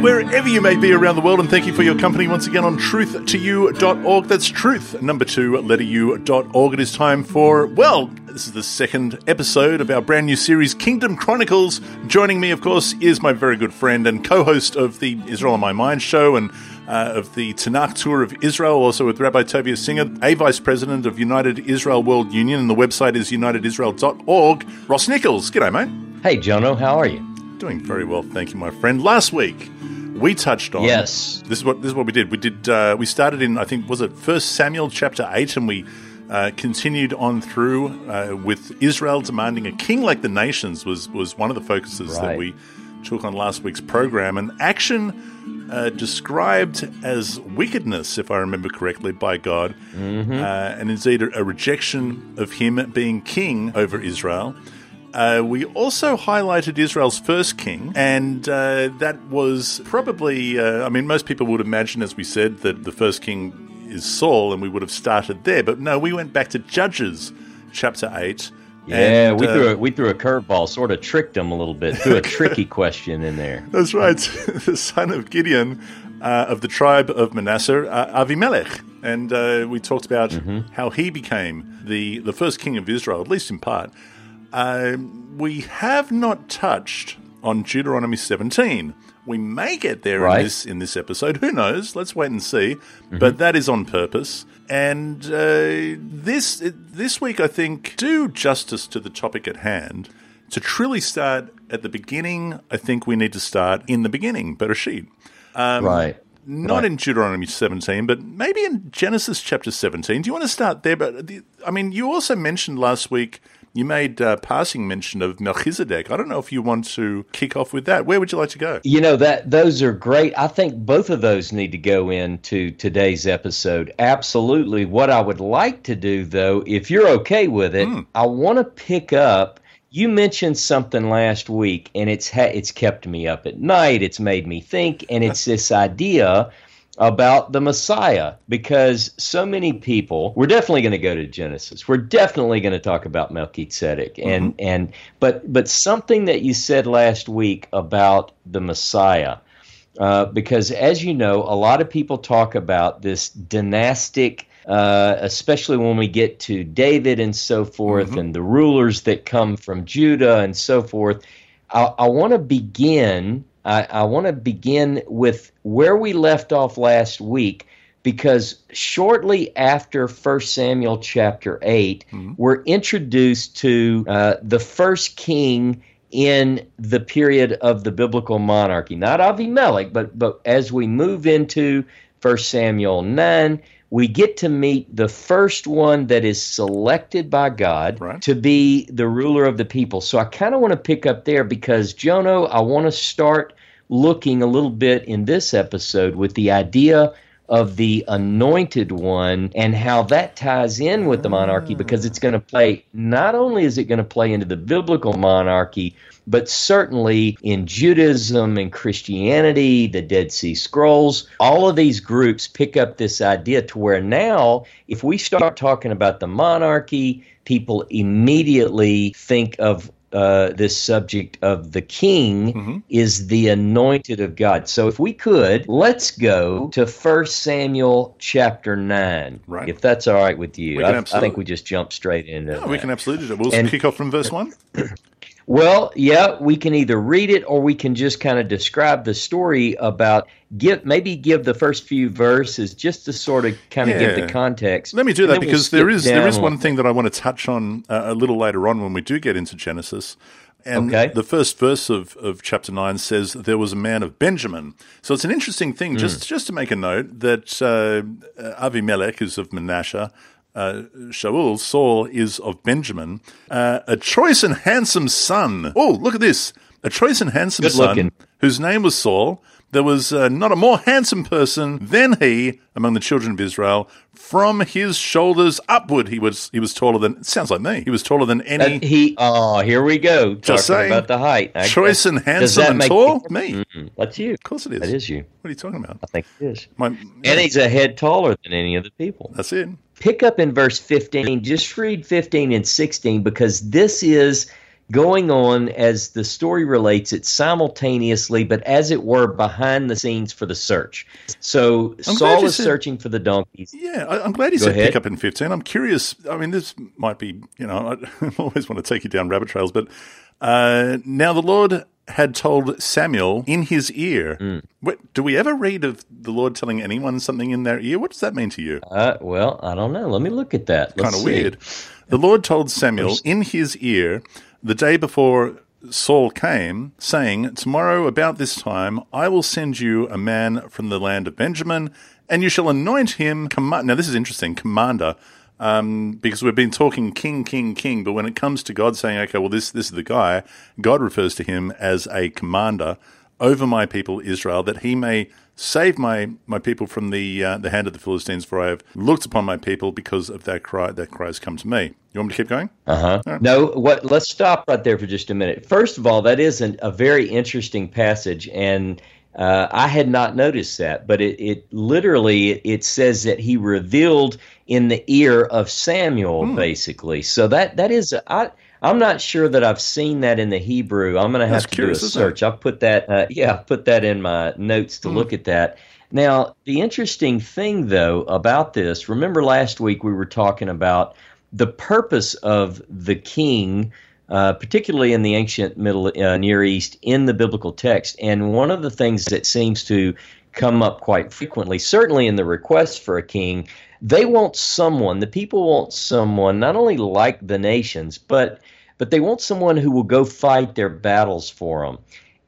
wherever you may be around the world, and thank you for your company once again on truth2u.org. That's truth, number two, letter u.org. It is time for, well, this is the second episode of our brand new series, Kingdom Chronicles. Joining me, of course, is my very good friend and co host of the Israel on My Mind show and uh, of the Tanakh Tour of Israel, also with Rabbi Tovia Singer, a vice president of United Israel World Union, and the website is unitedisrael.org. Ross Nichols, g'day, mate. Hey, Jono, how are you? Doing very well, thank you, my friend. Last week, we touched on yes. This is what this is what we did. We did. Uh, we started in I think was it First Samuel chapter eight, and we uh, continued on through uh, with Israel demanding a king like the nations was was one of the focuses Right. that we took on last week's program. And action uh, described as wickedness, if I remember correctly, by God, Mm-hmm. uh, and indeed a, a rejection of Him being king over Israel. Uh, we also highlighted Israel's first king, and uh, that was probably, uh, I mean, most people would imagine, as we said, that the first king is Saul, and we would have started there. But no, we went back to Judges chapter 8. Yeah, and, we uh, threw a, we threw a curveball, sort of tricked them a little bit, threw a tricky question in there. That's right. the son of Gideon uh, of the tribe of Manasseh, uh, Avimelech. And uh, we talked about how he became the, the first king of Israel, at least in part. Um, we have not touched on Deuteronomy 17. We may get there in this in this episode. Who knows? Let's wait and see. But that is on purpose. And uh, this this week, I think, do justice to the topic at hand. To truly start at the beginning, I think we need to start in the beginning, Bereshit. right. Not Right. in Deuteronomy 17, but maybe in Genesis chapter 17. Do you want to start there? But the, I mean, you also mentioned last week, you made uh, passing mention of Melchizedek. I don't know if you want to kick off with that. Where would you like to go? You know that those are great. I think both of those need to go into today's episode. Absolutely. What I would like to do though, if you're okay with it, I want to pick up you mentioned something last week and it's ha- it's kept me up at night. It's made me think and it's this idea about the Messiah because so many people we're definitely going to go to Genesis. We're definitely going to talk about Melchizedek and and but but something that you said last week about the Messiah uh, because as you know, a lot of people talk about this dynastic, uh, especially when we get to David and so forth, and the rulers that come from Judah and so forth. I, I want to begin. I, I want to begin with where we left off last week. Because shortly after 1 Samuel chapter 8, we're introduced to uh, the first king in the period of the biblical monarchy. Not Avimelech, but but as we move into 1 Samuel 9, we get to meet the first one that is selected by God Right. to be the ruler of the people. So I kind of want to pick up there because Jono, I want to start looking a little bit in this episode with the idea of the anointed one and how that ties in with the monarchy because it's going to play not only is it going to play into the biblical monarchy but certainly in Judaism and Christianity, the Dead Sea Scrolls, all of these groups pick up this idea to where now, if we start talking about the monarchy, people immediately think of uh, this subject of the king is the anointed of God. So if we could, let's go to 1 Samuel chapter 9. Right. If that's all right with you. I, I think we just jump straight into No, we can absolutely do. We'll And- kick off from verse 1. Well, yeah, we can either read it or we can just kind of describe the story about give maybe give the first few verses just to sort of kind of give the context. Let me do that then we'll because there is there is one thing that I want to touch on uh, a little later on when we do get into Genesis. And Okay. the first verse of, of chapter 9 says, There was a man of Benjamin. So it's an interesting thing, Hmm. just, just to make a note, that uh, uh, Avimelech is of Manasseh, uh, Shaul, Saul, is of Benjamin. Uh, a choice and handsome son. Oh, look at this. A choice and handsome Good son looking. whose name was Saul. There was uh, not a more handsome person than he among the children of Israel. From his shoulders upward, he was he was taller than. Sounds like me. He was taller than any That he oh here we go talking Just saying. about the height. I choice guess- and handsome and tall. Me, of Mm, That's you. Of course it is. That is you. What are you talking about? I think it is. My, And he's a head taller than any of the people. that's it. pick up in verse 15 just read 15 and 16 because this is going on as the story relates it simultaneously, but as it were behind the scenes for the search. So I'm Saul is said- searching for the donkeys. Yeah, I, I'm glad you Go said ahead. pick up in 15. I'm curious. I mean, this might be, you know, I always want to take you down rabbit trails, but uh, now the Lord had told Samuel in his ear. Mm. What, do we ever read of the Lord telling anyone something in their ear? What does that mean to you? Uh, well, I don't know. Let me look at that. Kind of weird. The Lord told Samuel in his ear the day before Saul came, saying, Tomorrow about this time I will send you a man from the land of Benjamin, and you shall anoint him command. Now, this is interesting, commander. Um, because we've been talking king, king, king, but when it comes to God saying, okay, well, this, this is the guy, God refers to him as a commander over my people Israel, that he may save my, my people from the uh, the hand of the Philistines, for I have looked upon my people because of that cry that cry has come to me. You want me to keep going? Uh huh. No, what? Let's stop right there for just a minute. First of all, that is an, a very interesting passage, and uh, I had not noticed that. But it, it literally it says that he revealed in the ear of Samuel, Hmm. basically. So that that is I. I'm not sure that I've seen that in the Hebrew. I'm going to That's have to curious, do a search. I'll put that. Uh, yeah, I'll put that in my notes to look at that. Now, the interesting thing, though, about this, remember last week we were talking about the purpose of the king, uh, particularly in the ancient Middle uh, Near East, in the biblical text. And one of the things that seems to come up quite frequently, certainly in the request for a king, they want someone. The people want someone not only like the nations, but but they want someone who will go fight their battles for them.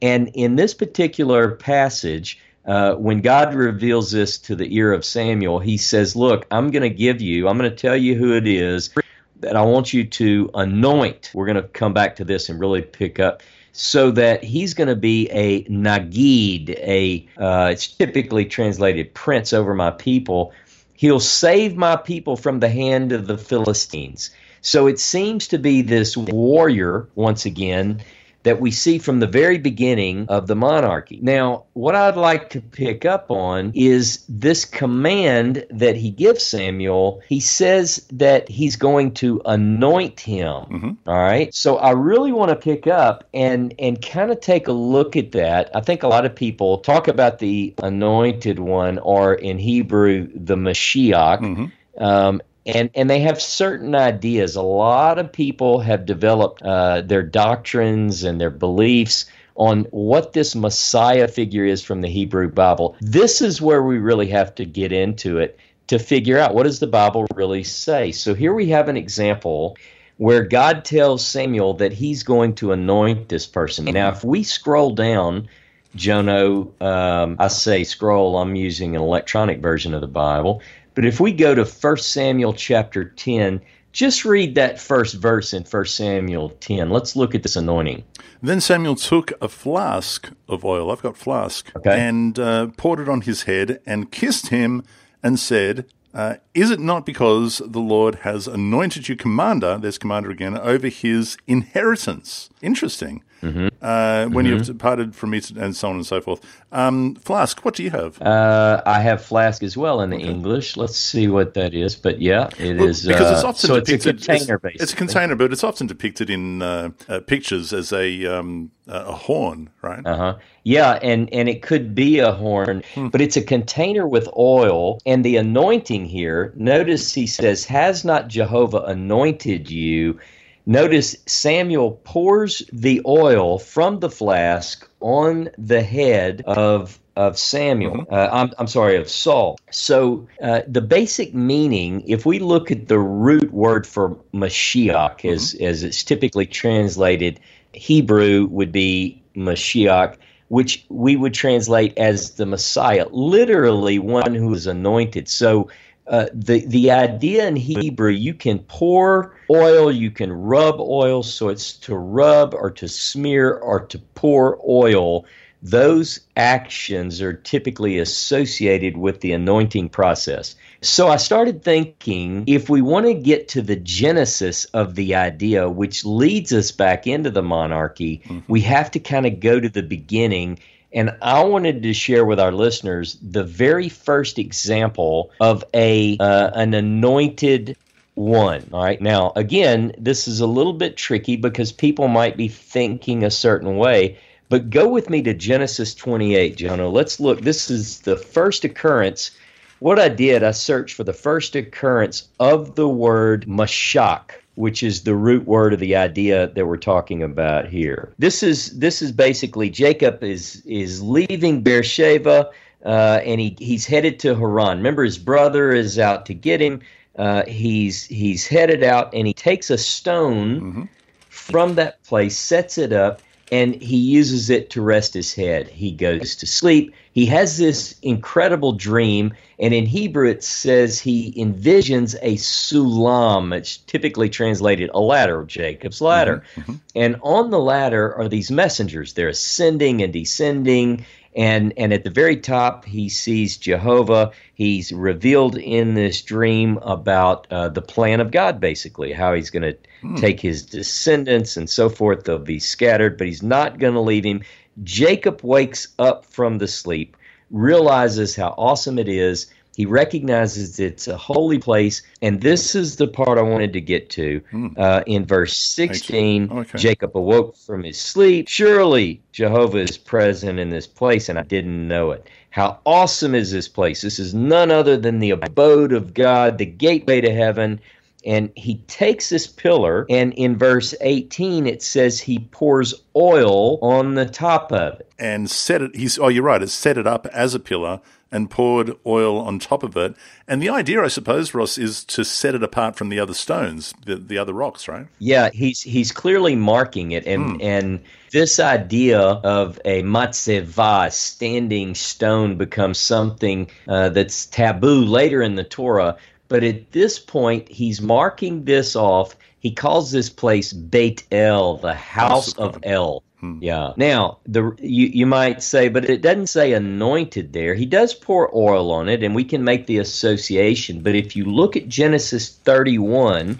And in this particular passage, uh, when God reveals this to the ear of Samuel, he says, Look, I'm going to give you, I'm going to tell you who it is that I want you to anoint. We're going to come back to this and really pick up. So that he's going to be a Nagid, a uh, it's typically translated prince over my people. He'll save my people from the hand of the Philistines. So it seems to be this warrior, once again, that we see from the very beginning of the monarchy. Now, what I'd like to pick up on is this command that he gives Samuel. He says that he's going to anoint him. All right. So I really want to pick up and and kind of take a look at that. I think a lot of people talk about the anointed one, or in Hebrew, the Mashiach. Um, and and they have certain ideas. A lot of people have developed uh, their doctrines and their beliefs on what this Messiah figure is from the Hebrew Bible. This is where we really have to get into it to figure out what does the Bible really say. So here we have an example where God tells Samuel that he's going to anoint this person. Now, if we scroll down, Jono, um, I say scroll, I'm using an electronic version of the Bible. But if we go to 1 Samuel chapter 10, just read that first verse in 1 Samuel 10. Let's look at this anointing. Then Samuel took a flask of oil, I've got flask, Okay. and uh, poured it on his head and kissed him and said, uh, Is it not because the Lord has anointed you commander, there's commander again, over his inheritance? Interesting. Mm-hmm. Uh, when you have departed from me, and so on and so forth. Um, flask, what do you have? Uh, I have flask as well in the English. Let's see what that is. But yeah, it is. Well, because it's uh, often so it's a depicted. container, it's, basically. it's a container, but it's often depicted in uh, uh, pictures as a um, a horn, right? Uh huh. Yeah, and and it could be a horn, Hmm. but it's a container with oil. And the anointing here. Notice he says, "Has not Jehovah anointed you?" Notice Samuel pours the oil from the flask on the head of of Samuel. Uh, I'm, I'm sorry, of Saul. So uh, the basic meaning, if we look at the root word for Mashiach, as as it's typically translated, Hebrew would be Mashiach, which we would translate as the Messiah, literally one who is anointed. So uh, the the idea in Hebrew, you can pour oil, you can rub oil, so it's to rub or to smear or to pour oil. Those actions are typically associated with the anointing process. So I started thinking if we want to get to the genesis of the idea, which leads us back into the monarchy, we have to kind of go to the beginning. And I wanted to share with our listeners the very first example of a uh, an anointed one. All right. Now, again, this is a little bit tricky because people might be thinking a certain way. But go with me to Genesis 28, Jono. Let's look. This is the first occurrence. What I did, I searched for the first occurrence of the word mashak, which is the root word of the idea that we're talking about here. This is this is basically Jacob is is leaving Beersheba uh, and he he's headed to Haran. Remember, his brother is out to get him. Uh, he's he's headed out and he takes a stone mm-hmm. from that place, sets it up, and he uses it to rest his head. He goes to sleep. He has this incredible dream, and in Hebrew it says he envisions a sulam. It's typically translated a ladder, Jacob's ladder. Mm-hmm. mm-hmm. And on the ladder are these messengers. They're ascending and descending, and and at the very top he sees Jehovah. He's revealed in this dream about uh, the plan of God, basically how he's going to hmm. take his descendants and so forth. They'll be scattered, but he's not going to leave him. Jacob wakes up from the sleep, realizes how awesome it is he recognizes it's a holy place. And this is the part I wanted to get to. Hmm. Uh, in verse 16, okay. Jacob awoke from his sleep. Surely Jehovah is present in this place, and I didn't know it. How awesome is this place? This is none other than the abode of God, the gateway to heaven. And he takes this pillar, and in verse 18, it says he pours oil on the top of it. And set it, he's, oh, you're right, it's set it up as a pillar and poured oil on top of it. And the idea, I suppose, Ross, is to set it apart from the other stones, the, the other rocks, right? Yeah, he's he's clearly marking it, and mm. and this idea of a matzeva, standing stone, becomes something uh, that's taboo later in the Torah. But at this point, he's marking this off. He calls this place Beit El, the house of El. Hmm. Yeah. Now, the you, you might say, but it doesn't say anointed there. He does pour oil on it, and we can make the association. But if you look at Genesis 31,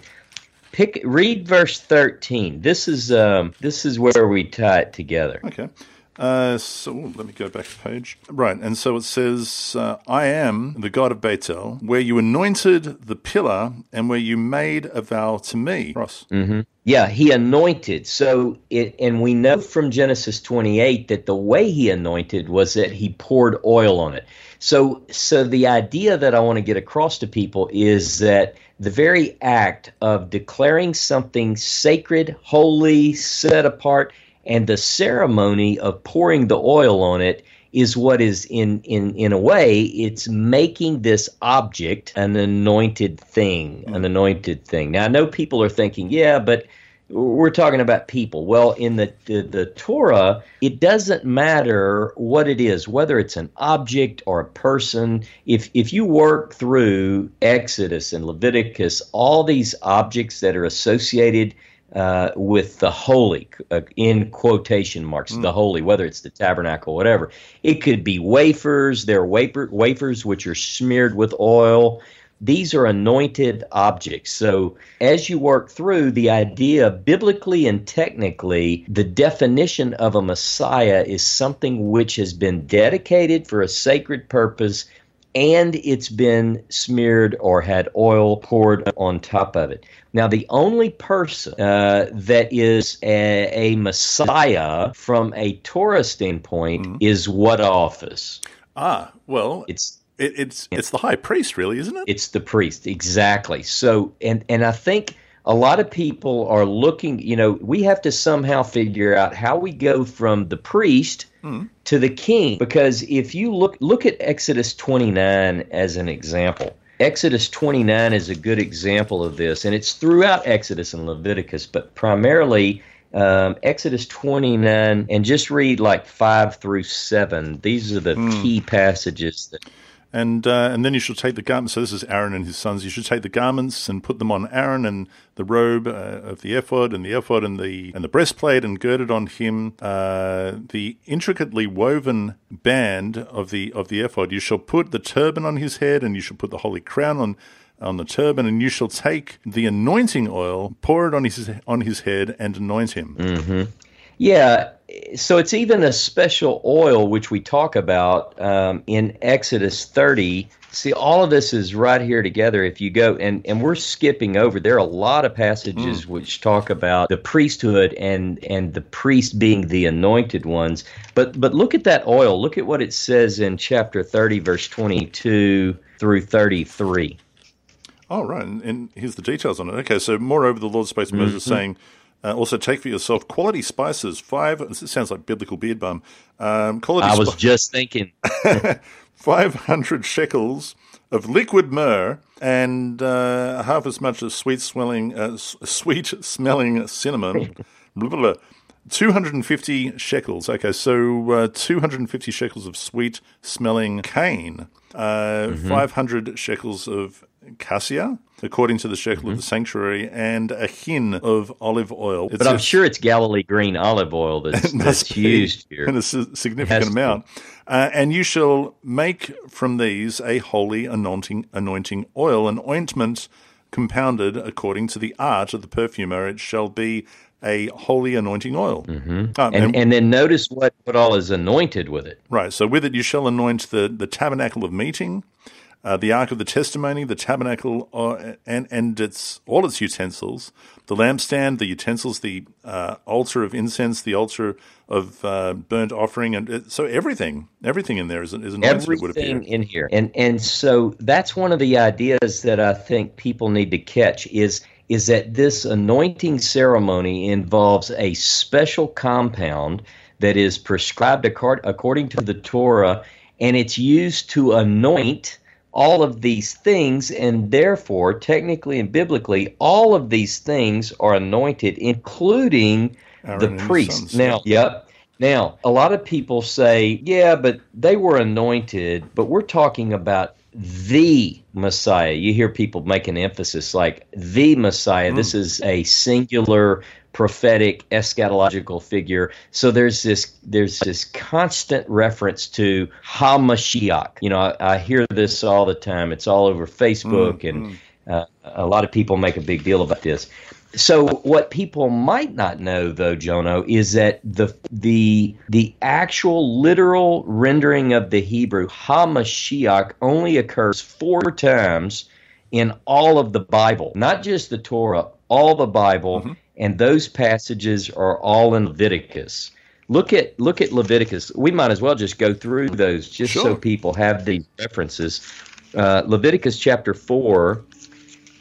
pick read verse 13. This is um, this is where we tie it together. Okay. Uh, so let me go back a page. Right, and so it says, uh, "I am the God of Bethel, where you anointed the pillar, and where you made a vow to me." Ross. Mm-hmm. Yeah, he anointed. So it, and we know from Genesis 28 that the way he anointed was that he poured oil on it. So, so the idea that I want to get across to people is that the very act of declaring something sacred, holy, set apart and the ceremony of pouring the oil on it is what is in in in a way it's making this object an anointed thing an mm. anointed thing. Now i know people are thinking yeah but we're talking about people. Well in the, the, the torah it doesn't matter what it is whether it's an object or a person. If if you work through exodus and leviticus all these objects that are associated uh, with the holy, uh, in quotation marks, mm. the holy, whether it's the tabernacle, whatever. It could be wafers. There are wafer, wafers which are smeared with oil. These are anointed objects. So, as you work through the idea, biblically and technically, the definition of a Messiah is something which has been dedicated for a sacred purpose and it's been smeared or had oil poured on top of it. Now, the only person uh, that is a, a, Messiah from a Torah standpoint mm-hmm. is what office? Ah, well, it's it, it's it's the high priest, really, isn't it? It's the priest, exactly. So, and and I think a lot of people are looking. You know, we have to somehow figure out how we go from the priest mm. to the king, because if you look look at Exodus twenty nine as an example Exodus 29 is a good example of this, and it's throughout Exodus and Leviticus, but primarily um, Exodus 29, and just read like 5 through 7. These are the mm. key passages that and uh, and then you shall take the garments. So this is Aaron and his sons. You should take the garments and put them on Aaron and the robe uh, of the ephod and the ephod and the and the breastplate and girded on him uh, the intricately woven band of the of the ephod. You shall put the turban on his head, and you shall put the holy crown on on the turban, and you shall take the anointing oil, pour it on his on his head, and anoint him. Mm-hmm. Yeah, so it's even a special oil which we talk about um, in Exodus 30. See, all of this is right here together. If you go and and we're skipping over, there are a lot of passages mm. which talk about the priesthood and and the priest being the anointed ones. But but look at that oil. Look at what it says in chapter 30, verse 22 through 33. Oh, right. And, and here's the details on it. Okay, so moreover, the Lord spoke to Moses, mm-hmm. saying, uh, also, take for yourself quality spices. Five. This sounds like biblical beard balm. Um, quality. I was sp- just thinking. Five hundred shekels of liquid myrrh and uh, half as much as sweet smelling, uh, sweet smelling cinnamon. blah, blah, blah. 250 shekels. Okay, so uh, 250 shekels of sweet smelling cane, uh, mm-hmm. 500 shekels of cassia, according to the shekel mm-hmm. of the sanctuary, and a hin of olive oil. It's but I'm a, sure it's Galilee green olive oil that's, that's used here. In a significant amount. Uh, and you shall make from these a holy anointing, anointing oil, an ointment compounded according to the art of the perfumer. It shall be a holy anointing oil. Mm-hmm. Um, and, and, and, then notice what, what all is anointed with it. Right. So with it you shall anoint the, the tabernacle of meeting, uh, the ark of the testimony, the tabernacle, uh, and and its all its utensils, the lampstand, the utensils, the uh, altar of incense, the altar of uh, burnt offering, and it, so everything, everything in there is is anointed. Everything in here, and and so that's one of the ideas that I think people need to catch is is that this anointing ceremony involves a special compound that is prescribed according to the Torah, and it's used to anoint all of these things, and therefore, technically and biblically, all of these things are anointed, including Aaron the priest. Now, yep. Now, a lot of people say, yeah, but they were anointed, but we're talking about the Messiah. You hear people make an emphasis like the Messiah. Mm. This is a singular prophetic eschatological figure. So there's this there's this constant reference to Hamashiach. You know, I, I hear this all the time. It's all over Facebook, mm, and. Uh, a lot of people make a big deal about this. So what people might not know, though, Jono, is that the the the actual literal rendering of the Hebrew Hamashiach only occurs four times in all of the Bible, not just the Torah, all the Bible. Mm-hmm and those passages are all in Leviticus. Look at look at Leviticus. We might as well just go through those just sure. so people have these references. Uh, Leviticus chapter four,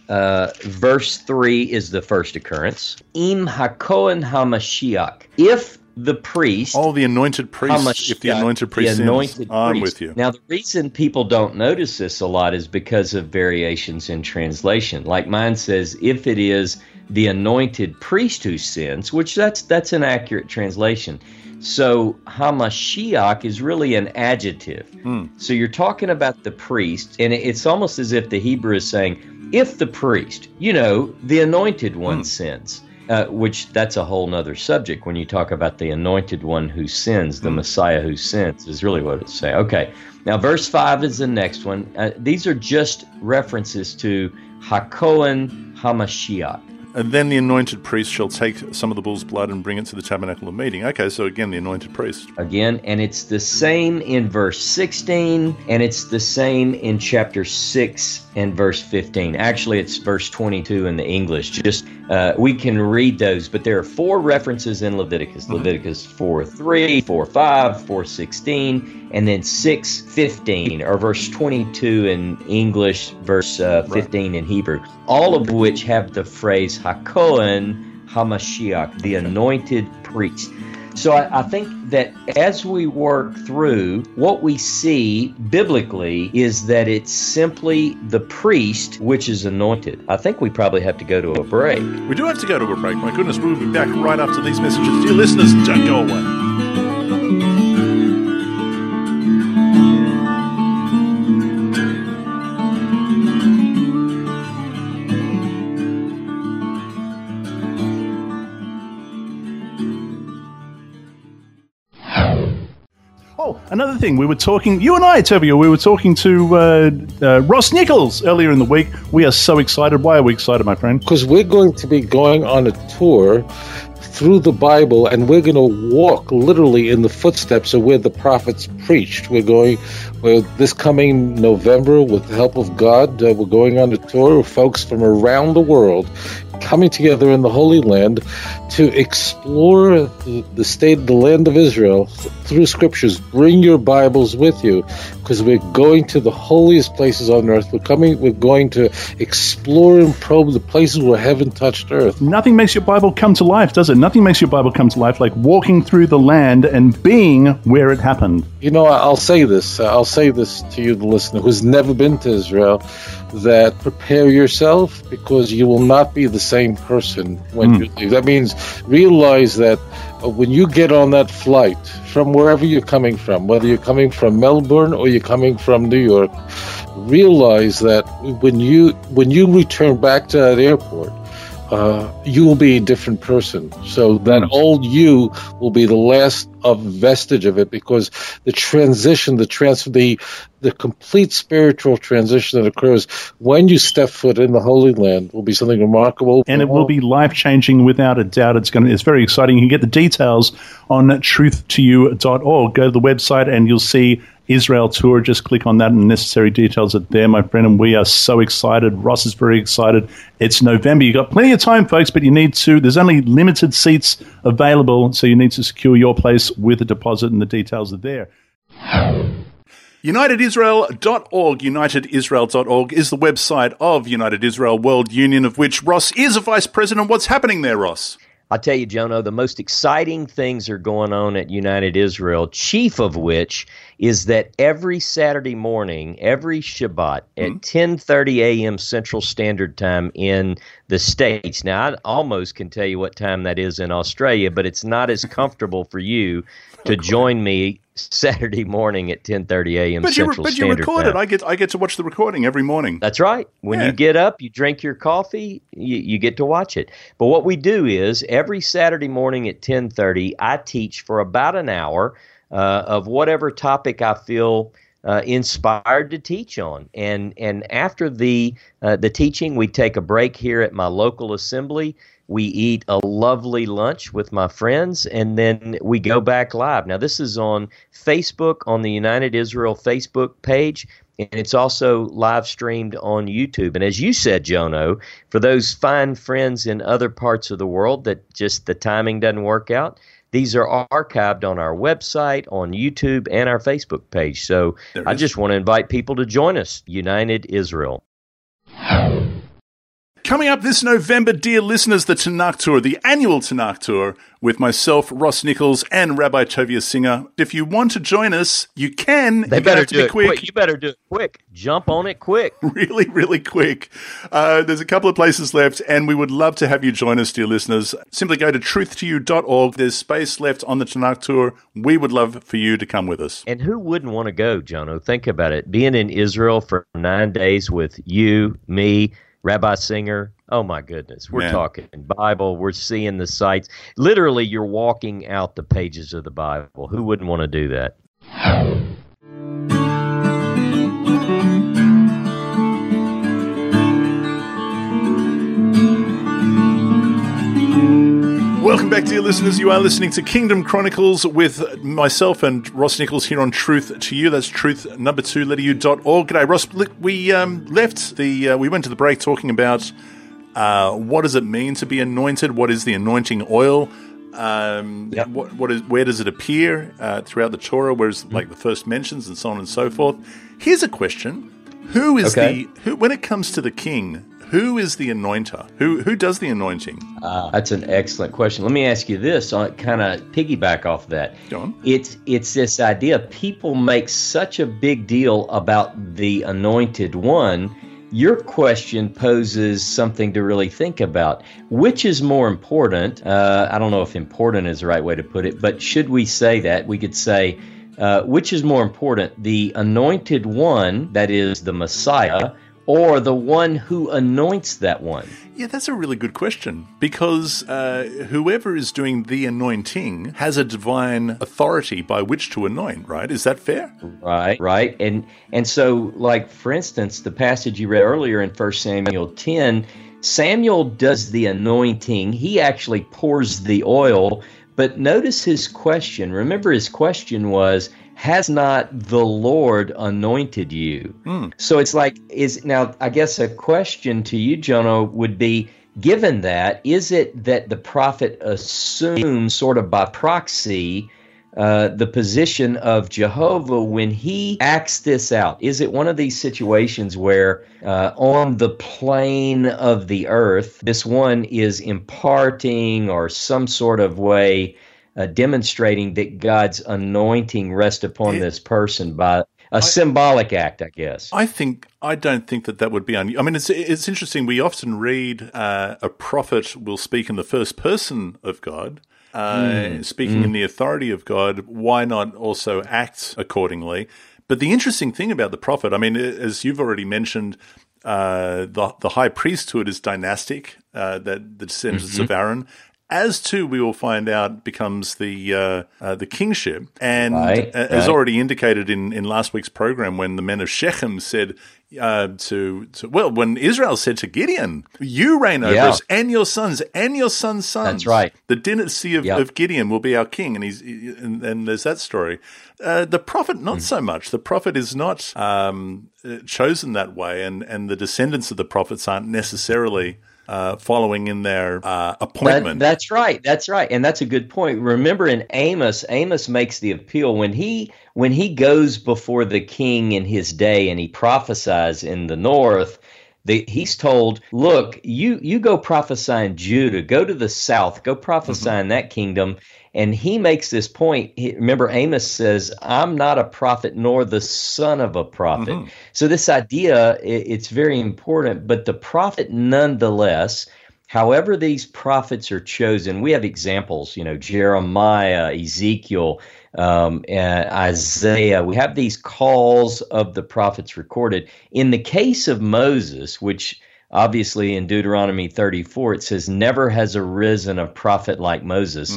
uh, verse three is the first occurrence. Im hakohen hamashiach. If the priest. Oh, the anointed priest. if the anointed priest the anointed sins, I'm with you. Now, the reason people don't notice this a lot is because of variations in translation. Like mine says, if it is the anointed priest who sins, which that's that's an accurate translation. So Hamashiach is really an adjective. Hmm. So you're talking about the priest, and it's almost as if the Hebrew is saying, if the priest, you know, the anointed one hmm. sins. Uh, which that's a whole nother subject when you talk about the anointed one who sins, the mm. Messiah who sins, is really what it's saying. Okay, now verse 5 is the next one. Uh, these are just references to Hakohen Hamashiach. And then the anointed priest shall take some of the bull's blood and bring it to the tabernacle of meeting. Okay, so again, the anointed priest. Again, and it's the same in verse 16, and it's the same in chapter 6 and verse 15. Actually, it's verse 22 in the English. Just uh, we can read those, but there are four references in Leviticus mm-hmm. Leviticus 4 3, 4 5, 4 16, and then 6 15, or verse 22 in English, verse uh, 15 right. in Hebrew all of which have the phrase Hakohen Hamashiach, the anointed priest. So I, I, think that as we work through, what we see biblically is that it's simply the priest which is anointed. I think we probably have to go to a break. We do have to go to a break. My goodness, we'll be back right after these messages. Dear listeners, don't go away. Another thing, we were talking, you and I, Tovia, we were talking to uh, uh, Ross Nichols earlier in the week. We are so excited. Why are we excited, my friend? Because we're going to be going on a tour through the Bible, and we're going to walk literally in the footsteps of where the prophets preached. We're going, this coming November, with the help of God, uh, we're going on a tour of folks from around the world coming together in the Holy Land to explore the, state the land of Israel through scriptures. Bring your Bibles with you because we're going to the holiest places on earth. We're coming, we're going to explore and probe the places where heaven touched earth. Nothing makes your Bible come to life, does it? Nothing makes your Bible come to life like walking through the land and being where it happened. You know, I'll say this. I'll say this to you, the listener, who's never been to Israel that prepare yourself because you will not be the same person when mm. you leave. That means realize that uh, when you get on that flight from wherever you're coming from, whether you're coming from Melbourne or you're coming from New York, realize that when you when you return back to that airport, uh, you will be a different person. So that old you will be the last of vestige of it because the transition, the transfer, the the complete spiritual transition that occurs when you step foot in the Holy Land will be something remarkable. And it will be life changing without a doubt. It's going to, it's very exciting. You can get the details on truth2u.org. Go to the website and you'll see Israel tour. Just click on that and necessary details are there, my friend. And we are so excited. Ross is very excited. It's November. You've got plenty of time, folks, but you need to, there's only limited seats available. So you need to secure your place with a deposit and the details are there. UnitedIsrael.org. UnitedIsrael.org is the website of United Israel World Union, of which Ross is a vice president. What's happening there, Ross? I'll tell you, Jono, the most exciting things are going on at United Israel, chief of which is that every Saturday morning, every Shabbat at mm-hmm. 10:30 a.m. Central Standard Time in the States. Now, I almost can tell you what time that is in Australia, but it's not as comfortable for you to join me Saturday morning at 10:30 a.m. But Central you, but Standard you record it. I get I get to watch the recording every morning. That's right. When Yeah. you get up, you drink your coffee, you, you get to watch it. But what we do is every Saturday morning at 10:30, I teach for about an hour uh, of whatever topic I feel. Uh, inspired to teach on, and and after the uh, the teaching, we take a break here at my local assembly. We eat a lovely lunch with my friends, and then we go back live. Now, this is on Facebook, on the United Israel Facebook page, and it's also live streamed on YouTube. And as you said, Jono, for those fine friends in other parts of the world that just the timing doesn't work out, these are archived on our website, on YouTube, and our Facebook page. So There I is. just want to invite people to join us, United Israel. Coming up this November, dear listeners, the Tanakh Tour, the annual Tanakh Tour, with myself, Ross Nichols, and Rabbi Tovia Singer. If you want to join us, you can. They You're better have to do be it quick. quick. You better do it quick. Jump on it quick. really, really quick. Uh, there's a couple of places left, and we would love to have you join us, dear listeners. Simply go to truth2u.org. There's space left on the Tanakh Tour. We would love for you to come with us. And who wouldn't want to go, Jono? Think about it. Being in Israel for nine days with you, me, Rabbi Singer. Oh my goodness. We're Man. talking Bible. We're seeing the sights. Literally, you're walking out the pages of the Bible. Who wouldn't want to do that? Welcome back, dear listeners. You are listening to Kingdom Chronicles with myself and Ross Nichols here on Truth to You. That's truth number two, letteryou.org. G'day, Ross. Look, we um, left the, uh, we went to the break talking about uh, what does it mean to be anointed? What is the anointing oil? Um, Yep. what, what is, where does it appear uh, throughout the Torah? Where's like the first mentions and so on and so forth? Here's a question: Who is Okay. the who? When it comes to the king, who is the anointer? Who who does the anointing? Uh, that's an excellent question. Let me ask you this, on kind of piggyback off that. Go on. It's it's this idea. People make such a big deal about the anointed one. Your question poses something to really think about. Which is more important? Uh, I don't know if important is the right way to put it, but should we say that? We could say, uh, which is more important, the anointed one, that is the Messiah, or the one who anoints that one? Yeah, that's a really good question because uh, whoever is doing the anointing has a divine authority by which to anoint, right? Is that fair? Right, right, and and so like for instance, the passage you read earlier in 1 Samuel ten Samuel does the anointing, he actually pours the oil. But notice his question. Remember, his question was, Has not the Lord anointed you? Mm. So it's like, is now, I guess a question to you, Jono, would be given that, is it that the prophet assumes, sort of by proxy, uh, the position of Jehovah when he acts this out? Is it one of these situations where uh, on the plane of the earth, this one is imparting or some sort of way uh, demonstrating that God's anointing rests upon It- this person by a symbolic act, I guess? I think I don't think that that would be un. I mean, it's it's interesting. We often read uh, a prophet will speak in the first person of God, uh, speaking in the authority of God. Why not also act accordingly? But the interesting thing about the prophet, I mean, as you've already mentioned, uh, the the high priesthood is dynastic. Uh, that the descendants of Aaron. As too, we will find out becomes the uh, uh, the kingship, and Right, as right. already indicated in, in last week's program, when the men of Shechem said uh, to, to well, when Israel said to Gideon, "You reign over Yeah. us, and your sons, and your sons' sons." That's right. The dynasty of, Yep. of Gideon will be our king, and he's and, and there's that story. Uh, the prophet, not Hmm. so much. The prophet is not um, uh, chosen that way, and and the descendants of the prophets aren't necessarily. Uh, following in their uh, That- appointment, that's right. That's right, and that's a good point. Remember, in Amos, Amos makes the appeal when he when he goes before the king in his day and he prophesies in the north. The, he's told, "Look, you you go prophesy in Judah, go to the south, go prophesy in that kingdom." And he makes this point. He, remember, Amos says, "I'm not a prophet, nor the son of a prophet." So this idea, i it's very important. But the prophet, nonetheless, however these prophets are chosen, we have examples. You know, Jeremiah, Ezekiel, um, and Isaiah. We have these calls of the prophets recorded. In the case of Moses, which obviously in Deuteronomy 34 it says, "Never has arisen a prophet like Moses."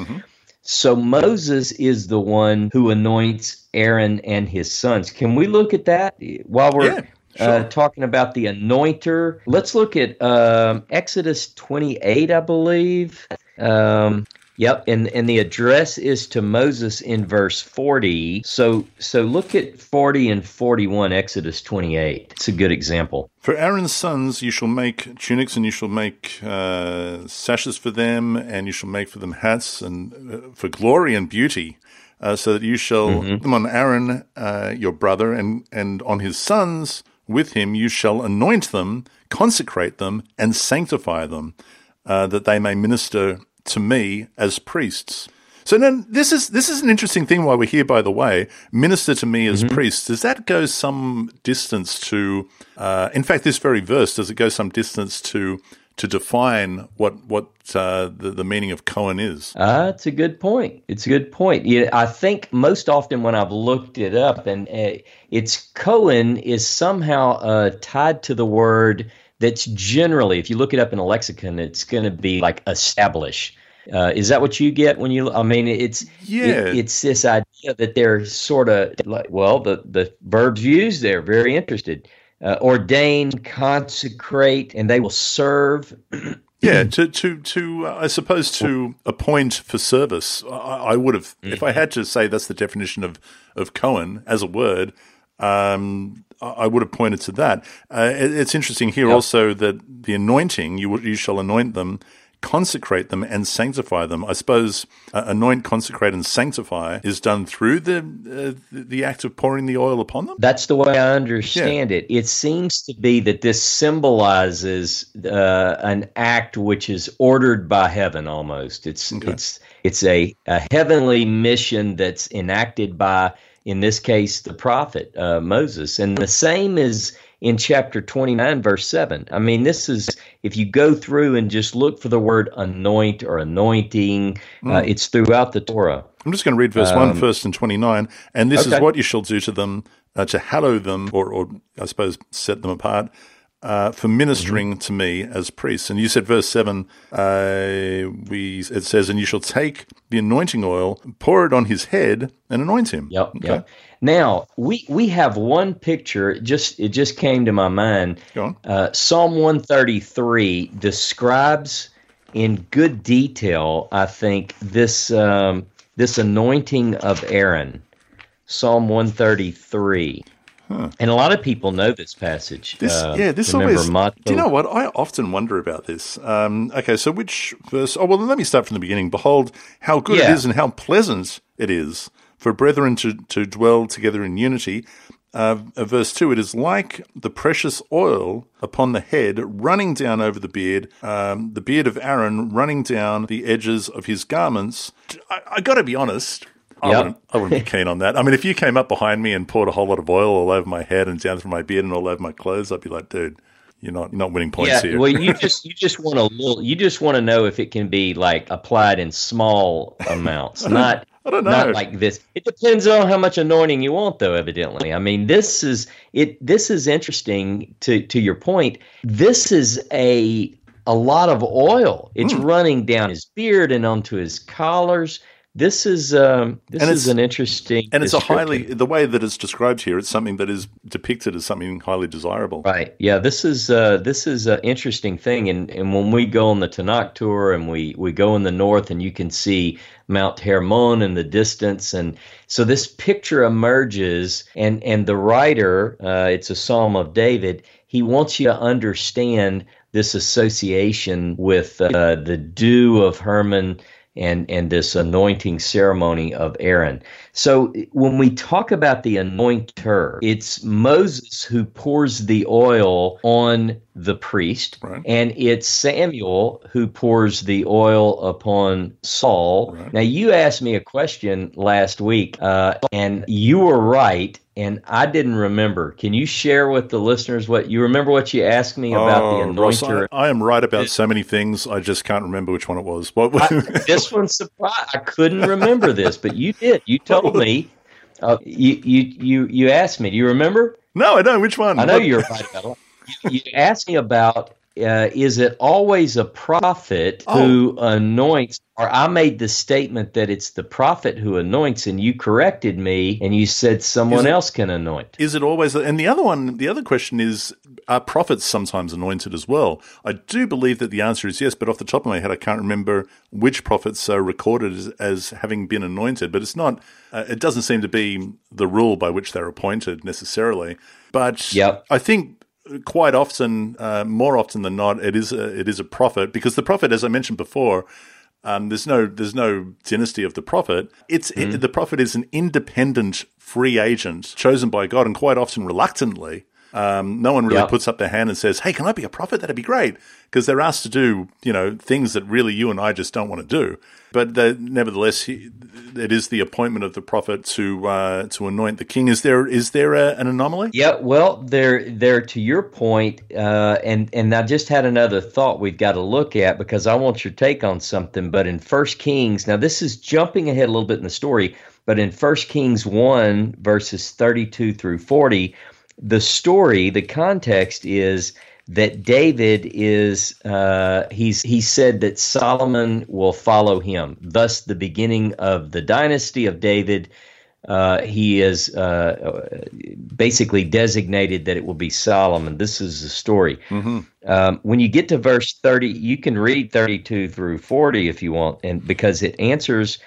So Moses is the one who anoints Aaron and his sons. Can we look at that while we're Yeah, uh, talking about the anointer? Let's look at um, Exodus 28, I believe. Um, yep, and and the address is to Moses in verse 40. So so look at 40 and 41, Exodus 28. It's a good example. For Aaron's sons, you shall make tunics, and you shall make uh, sashes for them, and you shall make for them hats, and uh, for glory and beauty, uh, so that you shall put them on Aaron, uh, your brother, and and on his sons with him. You shall anoint them, consecrate them, and sanctify them, uh, that they may minister to me as priests. So then, this is this is an interesting thing. While we're here, by the way, minister to me as priests. Does that go some distance to? Uh, in fact, this very verse does it go some distance to to define what what uh, the the meaning of Cohen is? Uh, it's a good point. It's a good point. Yeah, I think most often when I've looked it up, and uh, it's Cohen is somehow uh, tied to the word that's generally, if you look it up in a lexicon, it's going to be like establish. Uh, is that what you get when you? I mean, it's Yeah. it- it's this idea that they're sort of like well, the the verbs used there very interested. Uh, ordain, consecrate, and they will serve. Yeah, to to to uh, I suppose to appoint for service. I, I would have if I had to say that's the definition of of Cohen as a word. Um, I would have pointed to that. Uh, it's interesting here also that the anointing, you, you shall anoint them, consecrate them, and sanctify them. I suppose uh, anoint, consecrate, and sanctify is done through the uh, the act of pouring the oil upon them. That's the way I understand it. It seems to be that this symbolizes uh, an act which is ordered by heaven. Almost, it's it's it's a, a heavenly mission that's enacted by, in this case, the prophet uh, Moses, and the same is in chapter twenty nine, verse seven. I mean, this is if you go through and just look for the word anoint or anointing, uh, it's throughout the Torah. I'm just going to read verse 1 first and 29. And this is what you shall do to them uh, to hallow them, or, or I suppose set them apart. Uh, for ministering to me as priests. And you said, verse 7, uh, we, it says, And you shall take the anointing oil, pour it on his head, and anoint him. Yep. Yep. Now we we have one picture. It just it just came to my mind. Go on. Uh, Psalm one thirty three describes in good detail. I think this um, this anointing of Aaron. Psalm one thirty three. And a lot of people know this passage. This, Uh, yeah, this always. Matto- Do you know what? I often wonder about this. Um, okay, so which verse? Oh, well, let me start from the beginning. Behold, how good it Yeah. is and how pleasant it is for brethren to, to dwell together in unity. Uh, uh, verse 2 It is like the precious oil upon the head running down over the beard, um, the beard of Aaron running down the edges of his garments. I, I got to be honest. I, Yep. wouldn't, I wouldn't be keen on that. I mean, if you came up behind me and poured a whole lot of oil all over my head and down through my beard and all over my clothes, I'd be like, dude, you're not you're not winning points yeah, here. well, you just you just want a little. You just want to know if it can be like applied in small amounts, not I don't know. not like this. It depends on how much anointing you want, though. Evidently, I mean, this is it. This is interesting to to your point. This is a a lot of oil. It's Hmm. running down his beard and onto his collars. This is um, this And is an interesting and it's a highly the way that it's described here. It's something that is depicted as something highly desirable. Right. Yeah. This is uh, this is an interesting thing, and and when we go on the Tanakh tour and we we go in the north, and you can see Mount Hermon in the distance, and so this picture emerges, and and the writer, uh, it's a Psalm of David. He wants you to understand this association with uh, the dew of Hermon and and this anointing ceremony of Aaron. So when we talk about the anointer, it's Moses who pours the oil on the priest, Right. and it's Samuel who pours the oil upon Saul. Right. Now you asked me a question last week, uh, and you were right. And I didn't remember. Can you share with the listeners what you remember? What you asked me about the Oh, anointer? I, I am right about so many things. I just can't remember which one it was. What? this one surprised. I couldn't remember this, but you did. You told me. Uh, you you you you asked me. Do you remember? no, I don't. Which one? I know What- you're right about it. You, asked me about. Uh, is it always a prophet who anoints? Or I made the statement that it's the prophet who anoints, and you corrected me, and you said someone it- else can anoint. Is it always? And the other one, the other question is: Are prophets sometimes anointed as well? I do believe that the answer is yes, but off the top of my head, I can't remember which prophets are recorded as, as having been anointed. But it's not. Uh, it doesn't seem to be the rule by which they're appointed necessarily. But Yep. I think quite often, uh, more often than not, it is a, it is a prophet because the prophet, as I mentioned before. Um, there's no there's no dynasty of the prophet. It's Mm-hmm. it, the prophet is an independent free agent chosen by God, and quite often reluctantly. Um, no one really Yeah. puts up their hand and says, "Hey, can I be a prophet? That'd be great," because they're asked to do you know things that really you and I just don't want to do. But the, nevertheless, he, it is the appointment of the prophet to uh, to anoint the king. Is there is there a, an anomaly? Yeah, well, there, there. To your point, uh, and and I just had another thought we've got to look at because I want your take on something. But in First Kings, now this is jumping ahead a little bit in the story, but in First Kings one verses thirty-two through forty, the story, the context is that David is uh, he's he said that Solomon will follow him. Thus, the beginning of the dynasty of David. Uh, he is uh, basically designated that it will be Solomon. This is the story. Um, when you get to verse 30, you can read 32 through 40 if you want, and because it answers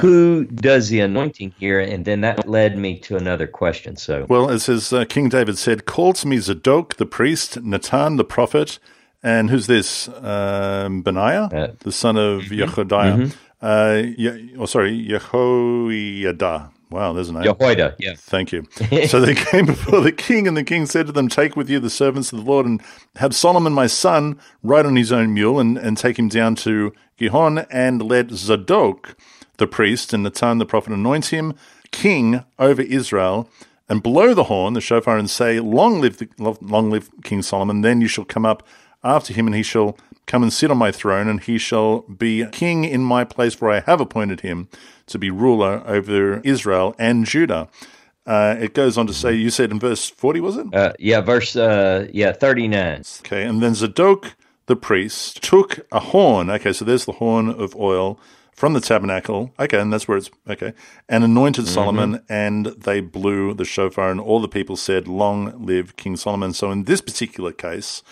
who does the anointing here, and then that led me to another question. So, Well, it says uh, King David said, "Call to me Zadok the priest, Nathan the prophet, and who's this? Um, Benaiah, Uh, the son of Yehoiada. Uh, Ye- oh, sorry, Yehoiada. Wow, there's a name. Jehoiada, yeah. Thank you. so they came before the king, and the king said to them, Take with you the servants of the Lord, and have Solomon my son ride on his own mule, and, and take him down to Gihon, and let Zadok the priest and Nathan the prophet anoint him king over Israel, and blow the horn, the shofar, and say, Long live, the, long live King Solomon. Then you shall come up after him, and he shall come and sit on my throne, and he shall be king in my place, for I have appointed him to be ruler over Israel and Judah. Uh, it goes on to say, you said in verse 40, was it? Uh, yeah, verse uh, yeah thirty nine. Okay, and then Zadok the priest took a horn. Okay, so there's the horn of oil from the tabernacle. Okay, and that's where it's okay. And anointed Solomon, and they blew the shofar, and all the people said, "Long live King Solomon." So in this particular case.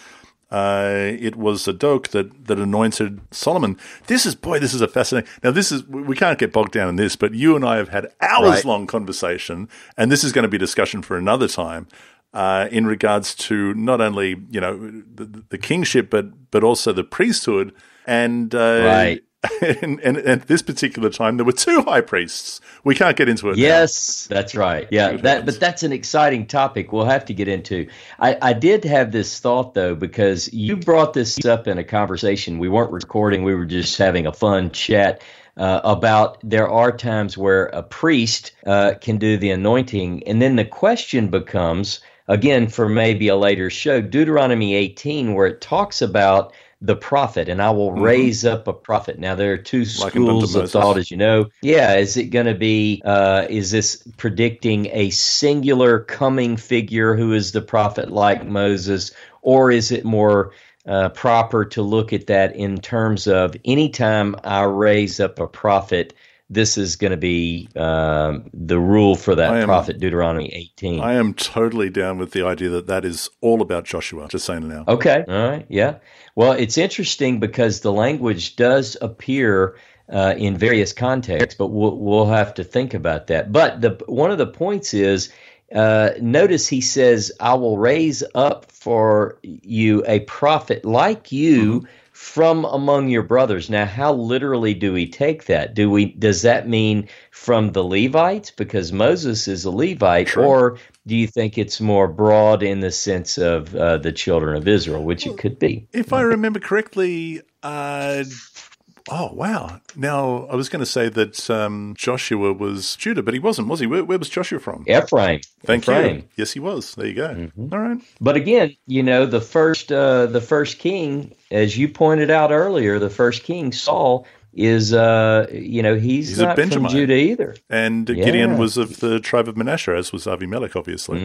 Uh, it was Zadok that, that anointed Solomon. This is boy, this is a fascinating. Now, this is we can't get bogged down in this, but you and I have had hours Right. long conversation, and this is going to be discussion for another time uh, in regards to not only you know the, the kingship, but but also the priesthood. And uh, Right. and, and at this particular time, there were two high priests. We can't get into it. now. Yes, that's right. Yeah, that but that's an exciting topic. We'll have to get into. I, I did have this thought though because you brought this up in a conversation. We weren't recording. We were just having a fun chat uh, about there are times where a priest uh, can do the anointing, and then the question becomes again for maybe a later show, Deuteronomy 18, where it talks about the prophet, and I will raise up a prophet. Now there are two schools of thought, as you know. Yeah, is it going to be? Uh, is this predicting a singular coming figure who is the prophet like Moses, or is it more uh, proper to look at that in terms of anytime I raise up a prophet? This is going to be um, the rule for that am- prophet, Deuteronomy 18. I am totally down with the idea that that is all about Joshua. Just saying now. Okay. All right. Yeah. Well, it's interesting because the language does appear uh, in various contexts, but we'll, we'll have to think about that. But the one of the points is uh, notice he says, I will raise up for you a prophet like you. From among your brothers. Now, how literally do we take that? Do we does that mean from the Levites because Moses is a Levite, True. or do you think it's more broad in the sense of uh, the children of Israel, which it could be? If I remember correctly, uh, oh wow! Now I was going to say that um, Joshua was Judah, but he wasn't, was he? Where, where was Joshua from? Ephraim. Thank Ephraim. you. Yes, he was. There you go. Mm-hmm. All right. But again, you know, the first uh, the first king, as you pointed out earlier, the first king Saul is uh, you know he's, He's not from Judah either. And Gideon was of the tribe of Manasseh, as was Avimelech, obviously.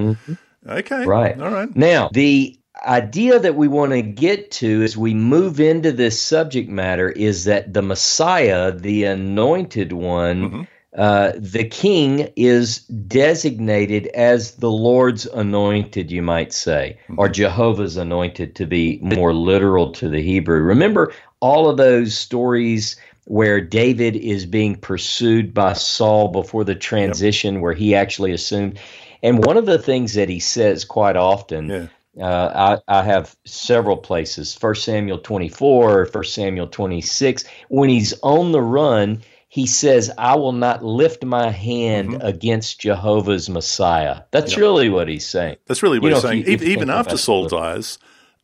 Okay. Mm-hmm. Right. All right. Now, the idea that we want to get to as we move into this subject matter is that the Messiah, the anointed one, uh, the king, is designated as the Lord's anointed, you might say, or Jehovah's anointed to be more literal to the Hebrew. Remember all of those stories where David is being pursued by Saul before the transition, where he actually assumed. And one of the things that he says quite often, Yeah. Uh, I, I have several places. First Samuel 24, First Samuel 26. When he's on the run, he says, I will not lift my hand Mm-hmm. against Jehovah's Messiah. That's really what he's saying. That's really what You know, he's if saying. even even after Saul dies,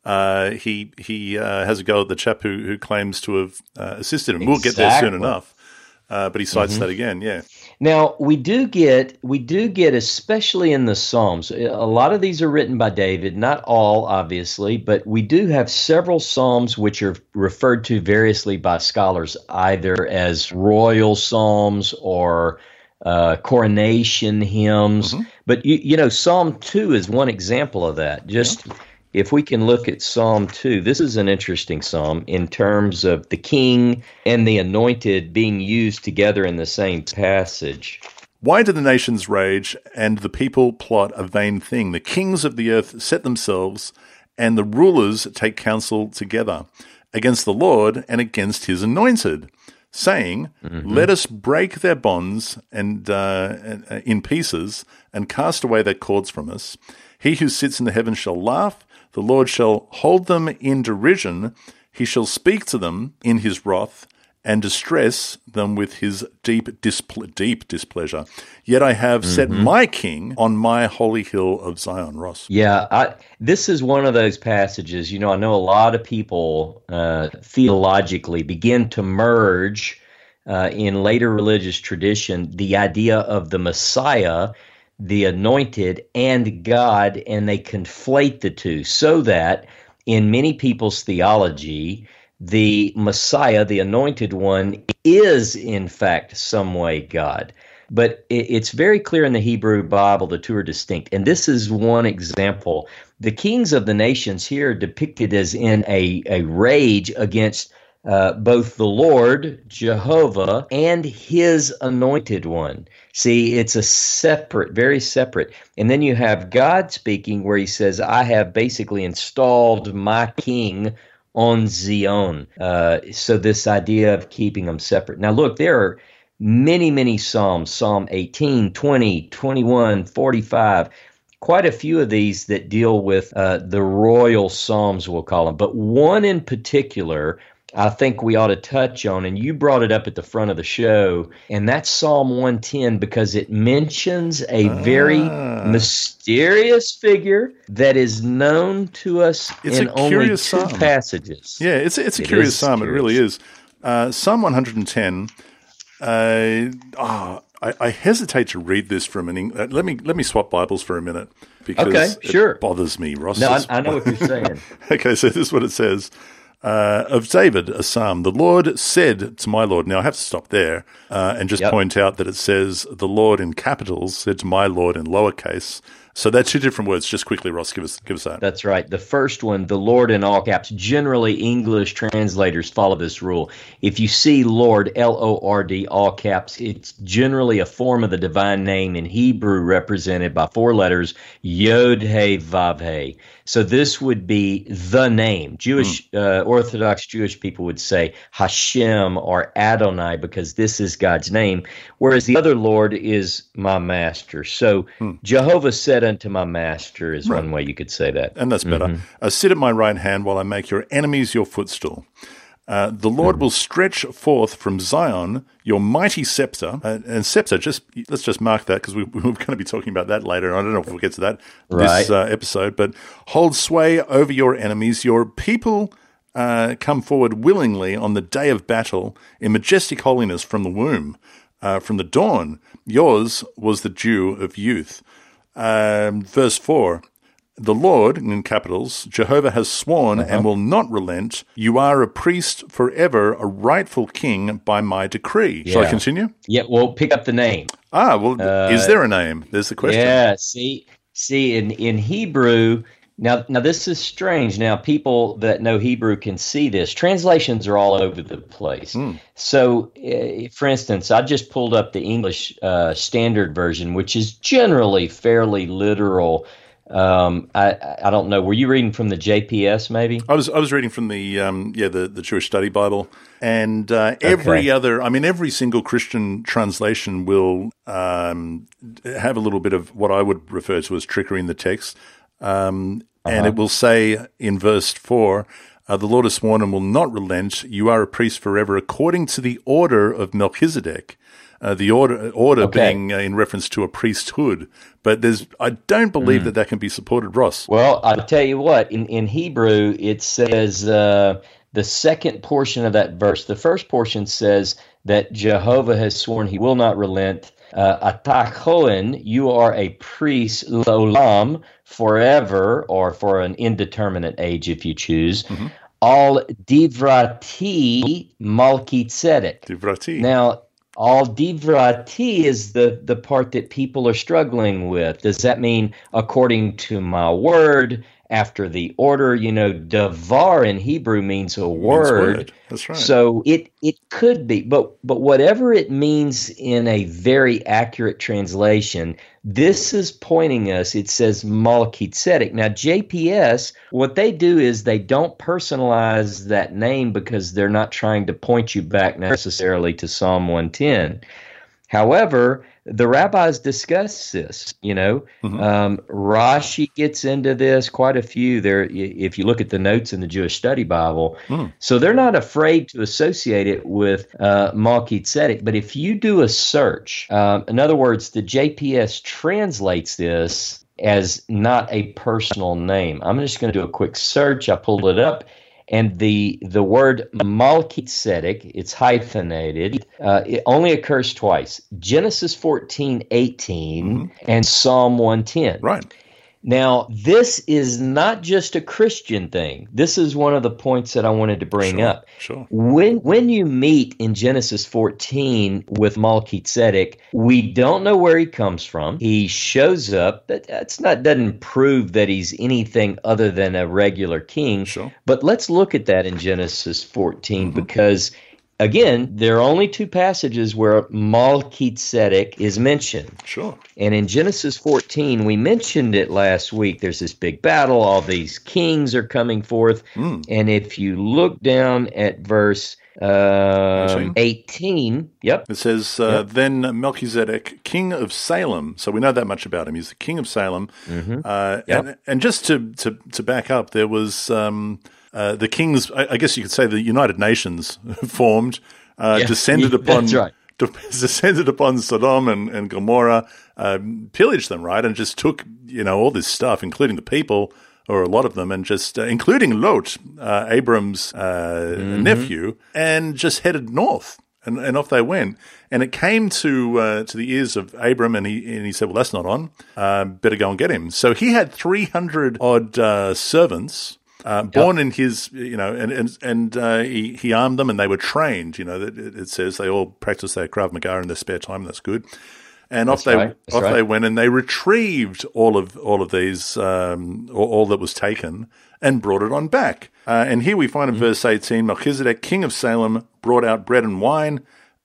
uh, he he uh, has a go at the chap who, who claims to have uh, assisted him. We'll get there soon Mm-hmm. enough. Uh, but he cites that again. Yeah. Now we do get we do get especially in the Psalms. A lot of these are written by David, not all obviously, but we do have several Psalms which are referred to variously by scholars either as royal psalms or uh, coronation hymns. But you, you know, Psalm two is one example of that. Just if we can look at Psalm 2, this is an interesting psalm in terms of the king and the anointed being used together in the same passage. Why do the nations rage and the people plot a vain thing? The kings of the earth set themselves, and the rulers take counsel together against the Lord and against his anointed, saying, Let us break their bonds and, uh, and, uh, in pieces and cast away their cords from us. He who sits in the heavens shall laugh, the Lord shall hold them in derision, he shall speak to them in his wrath and distress them with his deep, disple- deep displeasure. Yet I have set my king on my holy hill of Zion, Ross. Yeah, I, this is one of those passages. You know, I know a lot of people uh, theologically begin to merge uh, in later religious tradition the idea of the Messiah, the anointed, and God, and they conflate the two so that in many people's theology, the Messiah, the anointed one, is in fact some way God. but it's very clear in the Hebrew Bible the two are distinct. And this is one example. The kings of the nations here are depicted as in a, a rage against uh, both the Lord, Jehovah, and his anointed one. See, it's a separate, very separate. And then you have God speaking where he says, I have basically installed my king on Zion. Uh, so this idea of keeping them separate. Now, look, there are many, many Psalms Psalm 18, 20, 21, 45 quite a few of these that deal with uh, the royal psalms, we'll call them, but one in particular I think we ought to touch on, and you brought it up at the front of the show, and that's Psalm 110 because it mentions a very ah. mysterious figure that is known to us it's in only two psalm. passages. Yeah, it's it's a it curious psalm. Curious. It really is. Uh, psalm 110. Uh, oh, I, I, hesitate to read this from an. Uh, let me let me swap Bibles for a minute because okay, sure. it bothers me. Ross. No, I, I know what you're saying. okay, so this is what it says uh, of David, a psalm. The Lord said to my Lord. Now I have to stop there uh, and just yep. point out that it says the Lord in capitals said to my Lord in lowercase. So that's two different words. Just quickly, Ross, give us give us that. That's right. The first one, the Lord in all caps. Generally, English translators follow this rule. If you see Lord, L O R D, all caps, it's generally a form of the divine name in Hebrew represented by four letters, Yod He Vav He. So this would be the name. Jewish mm. uh, Orthodox Jewish people would say Hashem or Adonai because this is God's name, whereas the other Lord is my master. So mm. Jehovah said unto my master is right. one way you could say that, and that's better. Mm-hmm. Uh, sit at my right hand while I make your enemies your footstool. Uh, the Lord will stretch forth from Zion your mighty scepter. Uh, and scepter, just let's just mark that because we, we're going to be talking about that later. I don't know if we'll get to that right. this uh, episode, but hold sway over your enemies. Your people uh, come forward willingly on the day of battle in majestic holiness from the womb. Uh, from the dawn, yours was the dew of youth. Um, verse 4 the Lord, in capitals, Jehovah has sworn uh-huh. and will not relent. You are a priest forever, a rightful king by my decree. Yeah. Shall I continue? Yeah, well, pick up the name. Ah, well, uh, is there a name? There's the question. Yeah, see, see, in, in Hebrew, now, now this is strange. Now, people that know Hebrew can see this. Translations are all over the place. Mm. So, uh, for instance, I just pulled up the English uh, Standard Version, which is generally fairly literal um, I I don't know. Were you reading from the JPS maybe? I was I was reading from the um, yeah the the Jewish Study Bible and uh, every okay. other. I mean, every single Christian translation will um, have a little bit of what I would refer to as trickery in the text, um, uh-huh. and it will say in verse four. Uh, the Lord has sworn and will not relent. You are a priest forever, according to the order of Melchizedek. Uh, the order order okay. being uh, in reference to a priesthood. But there's, I don't believe mm. that that can be supported, Ross. Well, I'll tell you what. In in Hebrew, it says uh, the second portion of that verse. The first portion says that Jehovah has sworn he will not relent. Uh, Atachoen, you are a priest, lolam, forever, or for an indeterminate age if you choose. Mm-hmm. All divrati malki tzedek. Divrati. Now, all divrati is the the part that people are struggling with. Does that mean according to my word? After the order, you know, davar in Hebrew means a word. word. That's right. So it it could be, but but whatever it means in a very accurate translation, this is pointing us. It says Malkitzedek. Now JPS, what they do is they don't personalize that name because they're not trying to point you back necessarily to Psalm 110. However, the rabbis discuss this. You know, mm-hmm. um, Rashi gets into this quite a few. There, if you look at the notes in the Jewish Study Bible, mm. so they're not afraid to associate it with uh, Melchizedek. But if you do a search, um, in other words, the JPS translates this as not a personal name. I'm just going to do a quick search. I pulled it up and the the word Melchizedek, it's hyphenated, uh, it only occurs twice Genesis 14, 18, mm-hmm. and Psalm 110. Right. Now, this is not just a Christian thing. This is one of the points that I wanted to bring Sure, up. sure. When when you meet in Genesis 14 with Melchizedek, we don't know where he comes from. He shows up. That that's not doesn't prove that he's anything other than a regular king. Sure. But let's look at that in Genesis 14 mm-hmm. because again, there are only two passages where Melchizedek is mentioned. Sure. And in Genesis 14, we mentioned it last week. There's this big battle. All these kings are coming forth. And if you look down at verse uh, 18, yep, It says, uh, Then Melchizedek, king of Salem. So we know that much about him. He's the king of Salem. Mm-hmm. Uh, and, and just to, to, to back up, there was um, uh, the kings, I, I guess you could say the United Nations formed, uh, Yeah, descended yeah, upon. right. Descended upon Sodom and, and Gomorrah, um, pillaged them, right, and just took you know all this stuff, including the people, or a lot of them, and just uh, including Lot, uh, Abram's uh, nephew, and just headed north, and, and off they went. And it came to uh, to the ears of Abram, and he and he said, "Well, that's not on. Uh, better go and get him." So he had three hundred odd uh, servants. Uh, born in his, you know, and and and uh, he he armed them, and they were trained. You know, that it, it says they all practice their krav maga in their spare time. That's good. And off they right, off right. they went, and they retrieved all of all of these, um, all, that was taken, and brought it on back. Uh, and here we find Mm-hmm. in verse eighteen, Melchizedek, king of Salem, brought out bread and wine.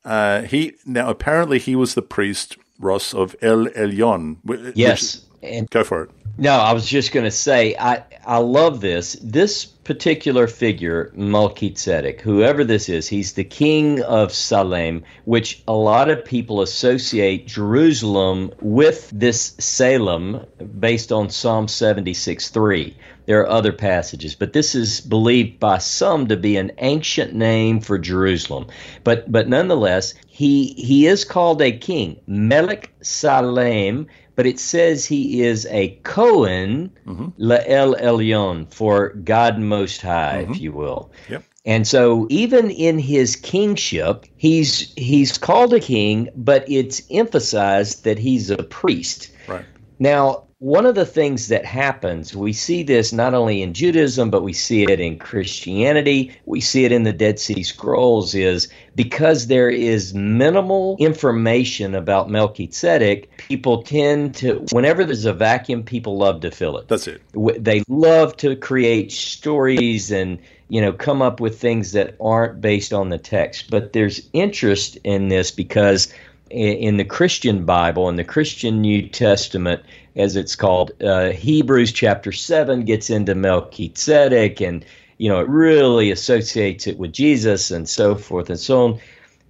Uh, he now apparently he was the priest Ross of El Elyon. wh- which- yes. And go for it. No, I was just going to say I I love this. This particular figure, Melchizedek, whoever this is, he's the king of Salem, which a lot of people associate Jerusalem with this Salem based on Psalm 76 3. There are other passages, but this is believed by some to be an ancient name for Jerusalem. But but nonetheless, he he is called a king, Melech Salem, but it says he is a Cohen, mm-hmm. La'el Elyon, for God Most High, if mm-hmm. you will. Yep. And so even in his kingship, he's he's called a king, but it's emphasized that he's a priest. Right. Now, one of the things that happens, we see this not only in Judaism, but we see it in Christianity, we see it in the Dead Sea Scrolls, is because there is minimal information about Melchizedek, people tend to, whenever there's a vacuum, people love to fill it. That's it. they love to create stories and you know come up with things that aren't based on the text. But there's interest in this because in the christian bible in the christian new testament as it's called uh, hebrews chapter 7 gets into melchizedek and you know it really associates it with jesus and so forth and so on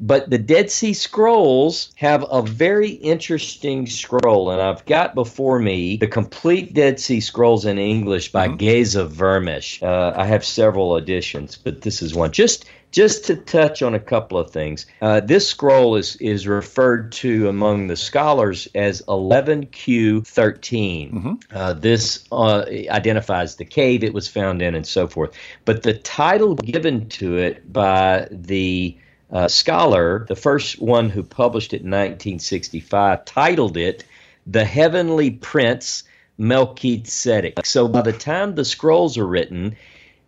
but the Dead Sea Scrolls have a very interesting scroll, and I've got before me the complete Dead Sea Scrolls in English by Geza Vermes. Uh, I have several editions, but this is one. Just just to touch on a couple of things, uh, this scroll is is referred to among the scholars as 11Q13. Uh, this uh, identifies the cave it was found in and so forth. But the title given to it by the uh, scholar, the first one who published it in 1965, titled it The Heavenly Prince Melchizedek. So by the time the scrolls are written,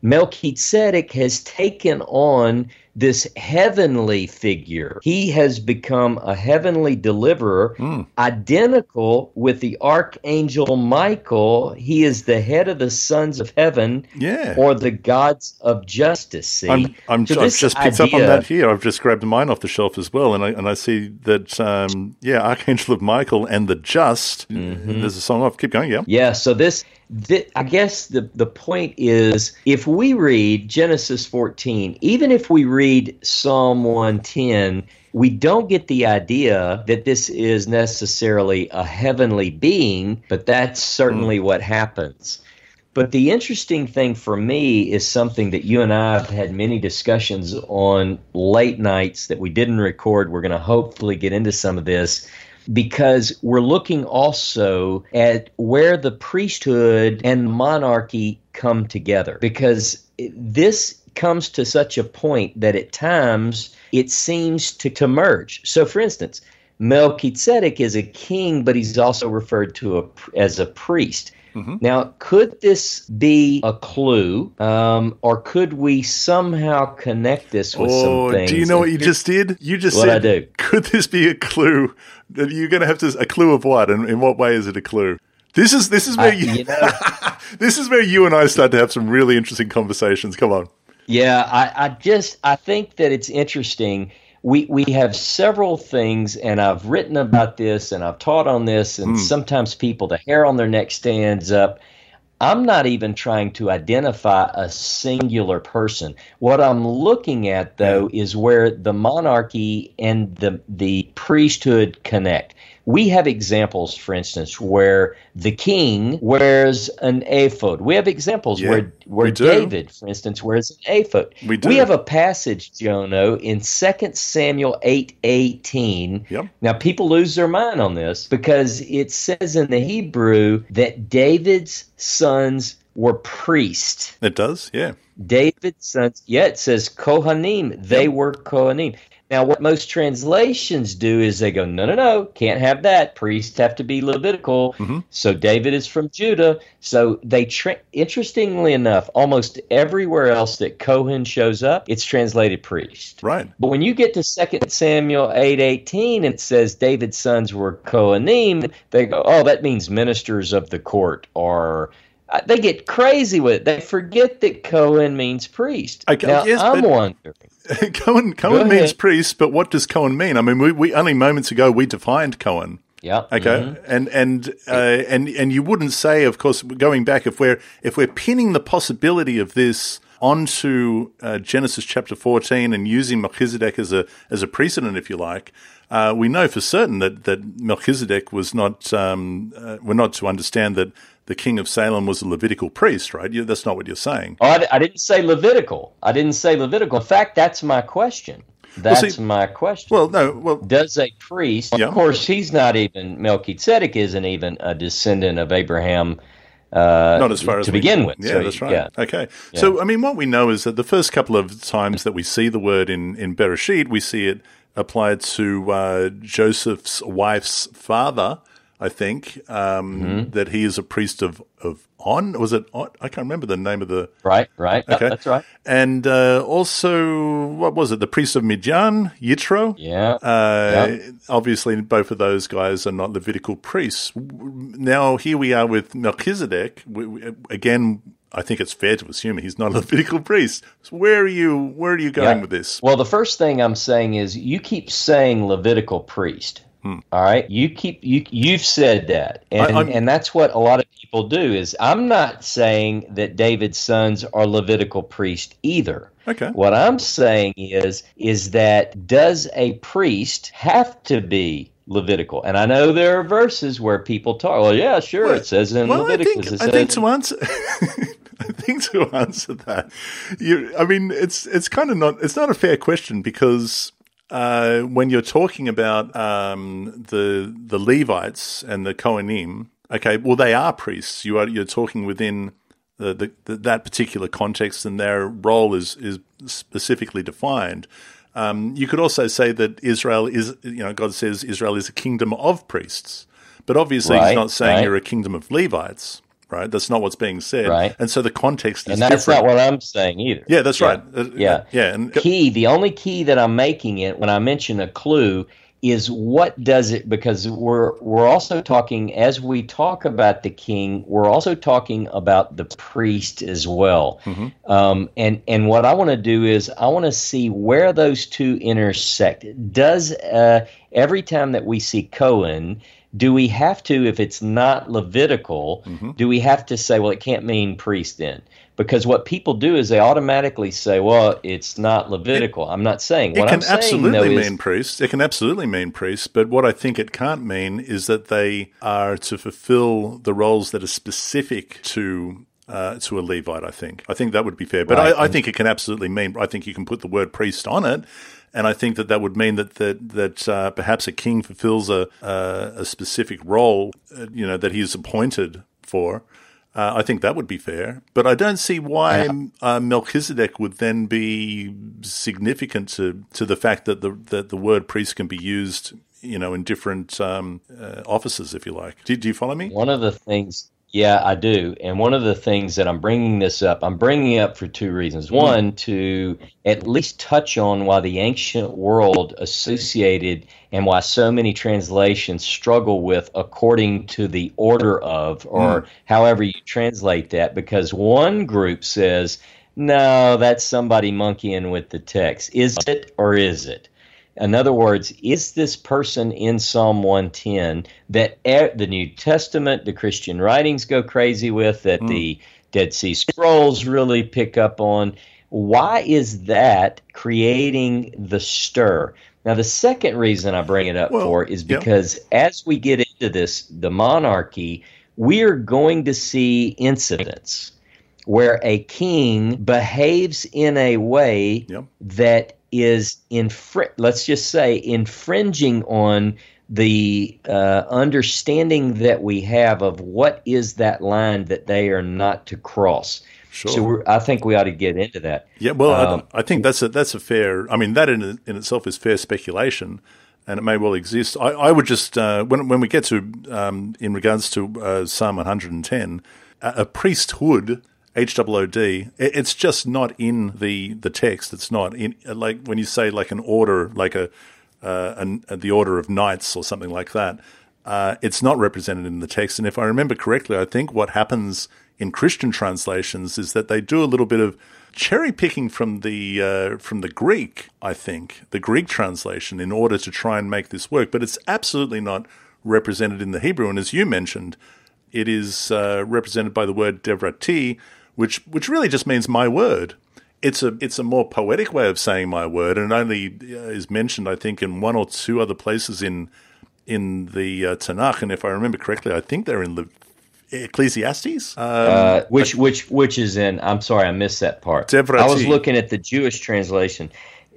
Melchizedek has taken on this heavenly figure. He has become a heavenly deliverer, identical with the archangel Michael. He is the head of the sons of heaven Yeah. or the gods of justice. See, I'm, I'm, So I've just picked up on that here. I've just grabbed mine off the shelf as well, and I and I see that um, yeah, Archangel of Michael and the Just. Mm-hmm. There's a song off. Keep going, yeah. Yeah, so this, I guess the, the point is if we read Genesis 14, even if we read Psalm 110, we don't get the idea that this is necessarily a heavenly being, but that's certainly hmm. what happens. But the interesting thing for me is something that you and I have had many discussions on late nights that we didn't record. We're going to hopefully get into some of this because we're looking also at where the priesthood and monarchy come together. Because this comes to such a point that at times it seems to, to merge. So, for instance, Melchizedek is a king, but he's also referred to a, as a priest. Mm-hmm. Now, could this be a clue, um, or could we somehow connect this with Oh, some things? do you know what you just did? You just What'd said, I do? could this be a clue? That You're going to have to a clue of what, and in what way is it a clue? This is this is where I- you, you know- this is where you and I start to have some really interesting conversations. Come on. Yeah, I, I just I think that it's interesting. We we have several things, and I've written about this, and I've taught on this, and hmm. sometimes people, the hair on their neck stands up. I'm not even trying to identify a singular person. What I'm looking at, though, is where the monarchy and the the priesthood connect. We have examples, for instance, where the king wears an ephod. We have examples Yeah, where where. David, for instance, wears an ephod. We do. We have a passage, Jono, in 2 Samuel eight eighteen. Yep. Now people lose their mind on this because it says in the Hebrew that David's sons were priests. It does, yeah. David's sons, yeah, it says Kohanim. They were Kohanim. Now, what most translations do is they go, no, no, no, can't have that. Priests have to be Levitical. Mhm. So David is from Judah. So they, tra- interestingly enough, almost everywhere else that Kohen shows up, it's translated priest. Right. But when you get to 2 Samuel eight eighteen, it says David's sons were Kohanim. They go, oh, that means ministers of the court, or they get crazy with it. They forget that Cohen means priest. Okay, now, yes, I'm wondering. Cohen Cohen means priest, but what does Cohen mean? I mean, we, we only moments ago we defined Cohen. Yeah. Okay, mhm. and and uh, and and you wouldn't say, of course, going back if we're if we're pinning the possibility of this onto uh, Genesis chapter fourteen and using Melchizedek as a as a precedent, if you like, uh, we know for certain that that Melchizedek was not um, uh, we're not to understand that the king of Salem was a Levitical priest, right? You, that's not what you're saying. Oh, I, I didn't say Levitical. I didn't say Levitical. In fact, that's my question. That's see- my question. Well, no, well, does a priest Yeah. of course he's not even melchizedek isn't even a descendant of abraham uh, not as far as to we- begin with Yeah, So, that's right. yeah. Okay. So, I mean, what we know is that the first couple of times that we see the word in, in Bereshit, we see it applied to uh, Joseph's wife's father, I think, um, Mm-hmm. that he is a priest of, of On. Was it On? I can't remember the name of the. right right Yeah, Okay. that's right And uh, also, what was it? The priest of Midian, Yitro? yeah Uh, Obviously, both of those guys are not Levitical priests. Now, here we are with Melchizedek. We, we, again, I think it's fair to assume he's not a Levitical priest. So where are you? Where are you going Yeah. with this? well the first thing i'm saying is you keep saying levitical priest all right you keep you you've said that and Hmm. I- and that's what a lot of people do is i'm not saying that david's sons are levitical priest either Okay. What I'm saying is is that does a priest have to be Levitical? And I know there are verses where people talk. Well, yeah, sure, Well, it says in well, I Leviticus. think, it I think to answer, I think to answer that, you, I mean, it's it's kind of not it's not a fair question because uh, when you're talking about um, the the Levites and the Kohanim, okay, well, they are priests. You are you're talking within the, the, the that particular context, and their role is is specifically defined. Um, you could also say that Israel is, you know, God says Israel is a kingdom of priests, but obviously He's not saying right. you're a kingdom of Levites, right? That's not what's being said, Right. And so the context is and that's different. not what I'm saying either. yeah, that's Yeah. right. Uh, Yeah. yeah, and Key, the only key that I'm making it when I mention a clue is what does it because we're we're also talking as we talk about the king, we're also talking about the priest as well. Um, and and what I want to do is I want to see where those two intersect. Does uh, every time that we see Cohen, do we have to, if it's not Levitical, do we have to say, well, it can't mean priest then? Because what people do is they automatically say, well, it's not Levitical. I'm not saying. It what can I'm saying, absolutely though, mean priests. It can absolutely mean priests. But what I think it can't mean is that they are to fulfill the roles that are specific to. Uh, to a Levite, I think. I think that would be fair. But Right. I, I think it can absolutely mean. I think you can put the word priest on it, and I think that that would mean that that that uh, perhaps a king fulfills a a, a specific role, uh, you know, that he is appointed for. Uh, I think that would be fair, but I don't see why uh, Melchizedek would then be significant to, to the fact that the that the word priest can be used, you know, in different um, uh, offices, if you like. Do, do you follow me? One of the things, Yeah, I do. And one of the things that I'm bringing this up, I'm bringing it up for two reasons. Hmm. One, to at least touch on why the ancient world associated and why so many translations struggle with according to the order of, or however you translate that, because one group says, no, that's somebody monkeying with the text. Is it or is it? In other words, is this person in Psalm 110 that e- the New Testament, the Christian writings go crazy with, that hmm. the Dead Sea Scrolls really pick up on? Why is that creating the stir? Now, the second reason I bring it up Well, for is yeah. because as we get into this, the monarchy, we're going to see incidents where a king behaves in a way Yep. that is infr- let's just say infringing on the uh, understanding that we have of what is that line that they are not to cross. Sure. So we're, I think we ought to get into that. Yeah, well, Um, I, I think that's a that's a fair. I mean, that in in itself is fair speculation, and it may well exist. I, I would just uh, when when we get to um, in regards to uh, Psalm 110, a, a priesthood. H O O D. it- It's just not in the the text. It's not in like when you say like an order, like a uh, an, the order of knights or something like that. Uh, it's not represented in the text. And if I remember correctly, I think what happens in Christian translations is that they do a little bit of cherry picking from the uh, from the Greek. I think the Greek translation in order to try and make this work, but it's absolutely not represented in the Hebrew. And as you mentioned, it is uh, represented by the word devrati, which which really just means my word. It's a it's a more poetic way of saying my word, and it only uh, is mentioned, I think, in one or two other places in in the uh, Tanakh. And if I remember correctly, I think they're in the Ecclesiastes. Uh, Uh, which which which is in? I'm sorry, I missed that part. Devrati. I was looking at the Jewish translation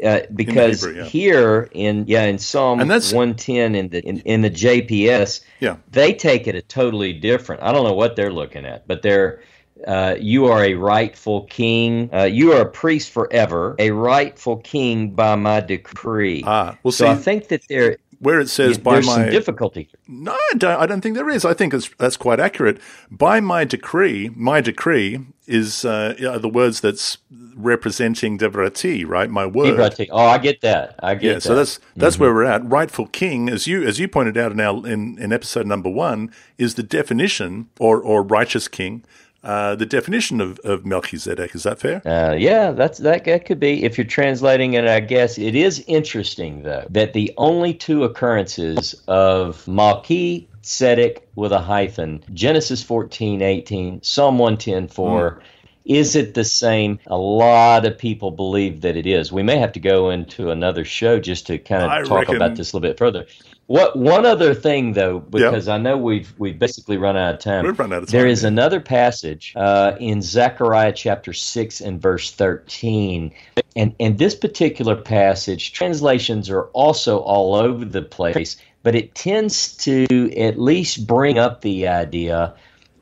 uh, because Hebrew, yeah. here in yeah in Psalm And that's- 110 in the in, in the JPS, Yeah. they take it a totally different. I don't know what they're looking at, but they're. Uh, you are a rightful king. Uh, you are a priest forever, a rightful king by my decree. Ah, well, so see- I think that there, where it says by there's my some difficulty. No, I don't, I don't think there is. I think it's, that's quite accurate. By my decree, my decree is uh, the words that's representing Devrati, right? My word. Hebrati. Oh, I get that. I get Yeah, that. so that's that's where we're at. Rightful king, as you as you pointed out in our in, in episode number one, is the definition or or righteous king. Uh, the definition of, of Melchizedek is that fair? Uh, yeah, that's that, that could be if you're translating it. I guess it is interesting though that the only two occurrences of Malki Tzedek with a hyphen, Genesis 14, 18, Psalm 110, 4. Is it the same? A lot of people believe that it is. We may have to go into another show just to kind I of talk reckon- about this a little bit further. What one other thing though, because I know we've we've basically run out of time. We've run out of time, is yeah. another passage uh, in Zechariah chapter 6 and verse 13. And, and this particular passage, translations are also all over the place, but it tends to at least bring up the idea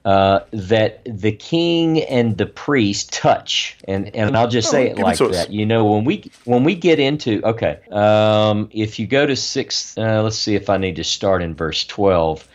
uh, that the king and the priest touch, and and I'll just Oh, say it it like that. You know, when we when we get into okay, um, if you go to six, uh, let's see if I need to start in verse twelve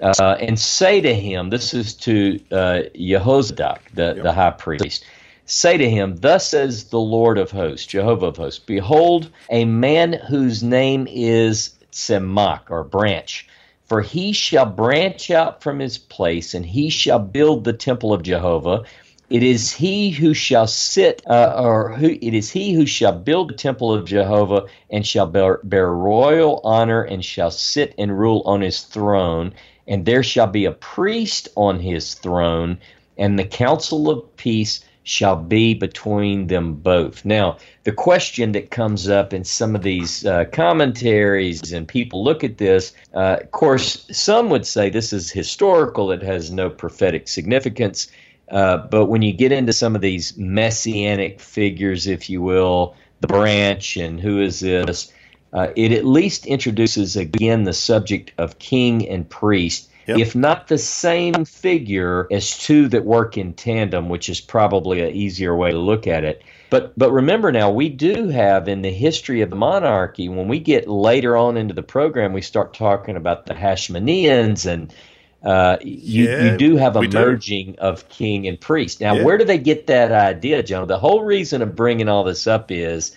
uh, and say to him, this is to uh, Jehozadak, the, the high priest, say to him, Thus says the Lord of hosts, Jehovah of hosts, Behold, a man whose name is Tzemach, or branch. For he shall branch out from his place, and he shall build the temple of Jehovah. It is he who shall sit, uh, or who it is he who shall build the temple of Jehovah, and shall bear, bear royal honor, and shall sit and rule on his throne. And there shall be a priest on his throne, and the council of peace shall be between them both. Now, the question that comes up in some of these uh, commentaries, and people look at this, uh, of course, some would say this is historical, it has no prophetic significance. Uh, but when you get into some of these messianic figures, if you will, the branch and who is this, uh, it at least introduces again the subject of king and priest, Yep. if not the same figure as two that work in tandem, which is probably an easier way to look at it. But but remember now, we do have in the history of the monarchy, when we get later on into the program, we start talking about the Hashmoneans and uh, you, Yeah, you do have a we do. merging of king and priest. Now, Yeah. where do they get that idea, John? The whole reason of bringing all this up is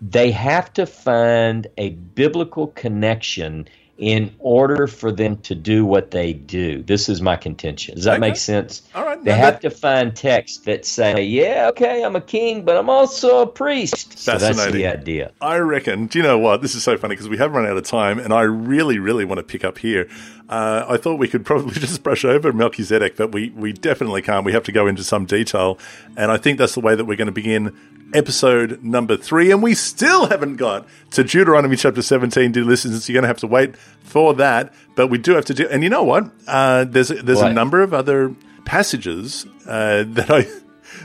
they have to find a biblical connection in order for them to do what they do. This is my contention. Does that Okay. make sense? All right, They have that- to find texts that say, "Yeah, okay, I'm a king, but I'm also a priest." So that's the idea. I reckon. Do you know what? This is so funny because we have run out of time, and I really, really want to pick up here. Uh, I thought we could probably just brush over Melchizedek, but we, we definitely can't. We have to go into some detail, and I think that's the way that we're going to begin episode number three. And we still haven't got to Deuteronomy chapter 17, dear listeners. So you're going to have to wait for that, but we do have to do. And you know what? Uh, there's a, there's a number of other passages uh, that I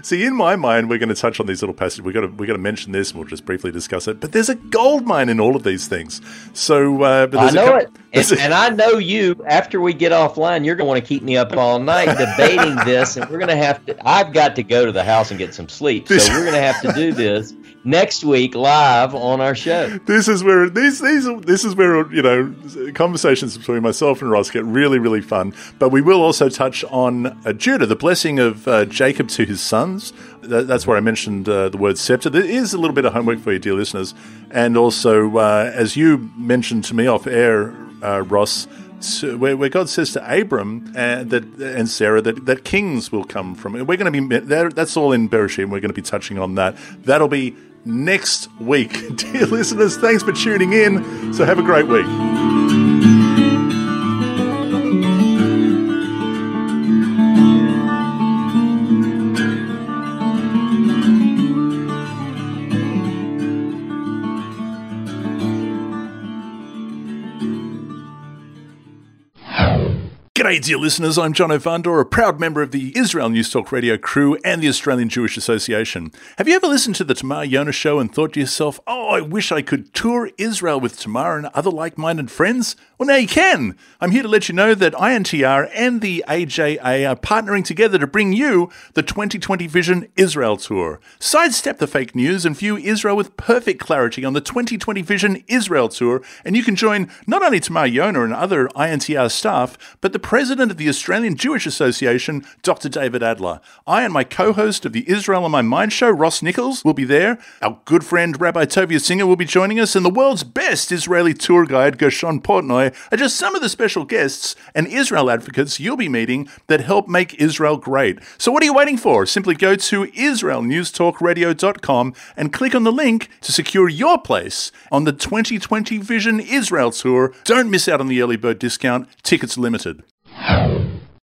see in my mind. We're going to touch on these little passages. We've got to we got to mention this, and we'll just briefly discuss it. But there's a gold mine in all of these things. So, uh, but I know cou- it, and, a- and I know you. After we get offline, you're going to want to keep me up all night debating this, and we're going to have to. I've got to go to the house and get some sleep, so we're going to have to do this next week live on our show. this is where these these this is where you know conversations between myself and Ross get really really fun. But we will also touch on uh, Judah, the blessing of uh, Jacob to his sons. That, that's where I mentioned uh, the word scepter. There is a little bit of homework for you, dear listeners, and also uh, as you mentioned to me off air, uh, Ross. So where, where God says to Abram and that and Sarah that, that kings will come from, we're going to be that, that's all in Bereshit. And we're going to be touching on that. That'll be next week. Dear listeners, thanks for tuning in. So have a great week. G'day, dear listeners. I'm Jono Vandor, a proud member of the Israel News Talk radio crew and the Australian Jewish Association. Have you ever listened to the Tamar Yona show and thought to yourself, oh, I wish I could tour Israel with Tamar and other like minded friends? Well, now you can. I'm here to let you know that INTR and the AJA are partnering together to bring you the 2020 Vision Israel Tour. Sidestep the fake news and view Israel with perfect clarity on the 2020 Vision Israel Tour, and you can join not only Tamar Yona and other INTR staff, but the president of the Australian Jewish Association, Dr. David Adler. I and my co host of the Israel on My Mind show, Ross Nichols, will be there. Our good friend Rabbi Tovia Singer will be joining us, and the world's best Israeli tour guide, Gershon Portnoy, are just some of the special guests and Israel advocates you'll be meeting that help make Israel great. So, what are you waiting for? Simply go to IsraelNewsTalkRadio.com and click on the link to secure your place on the 2020 Vision Israel Tour. Don't miss out on the early bird discount, tickets limited.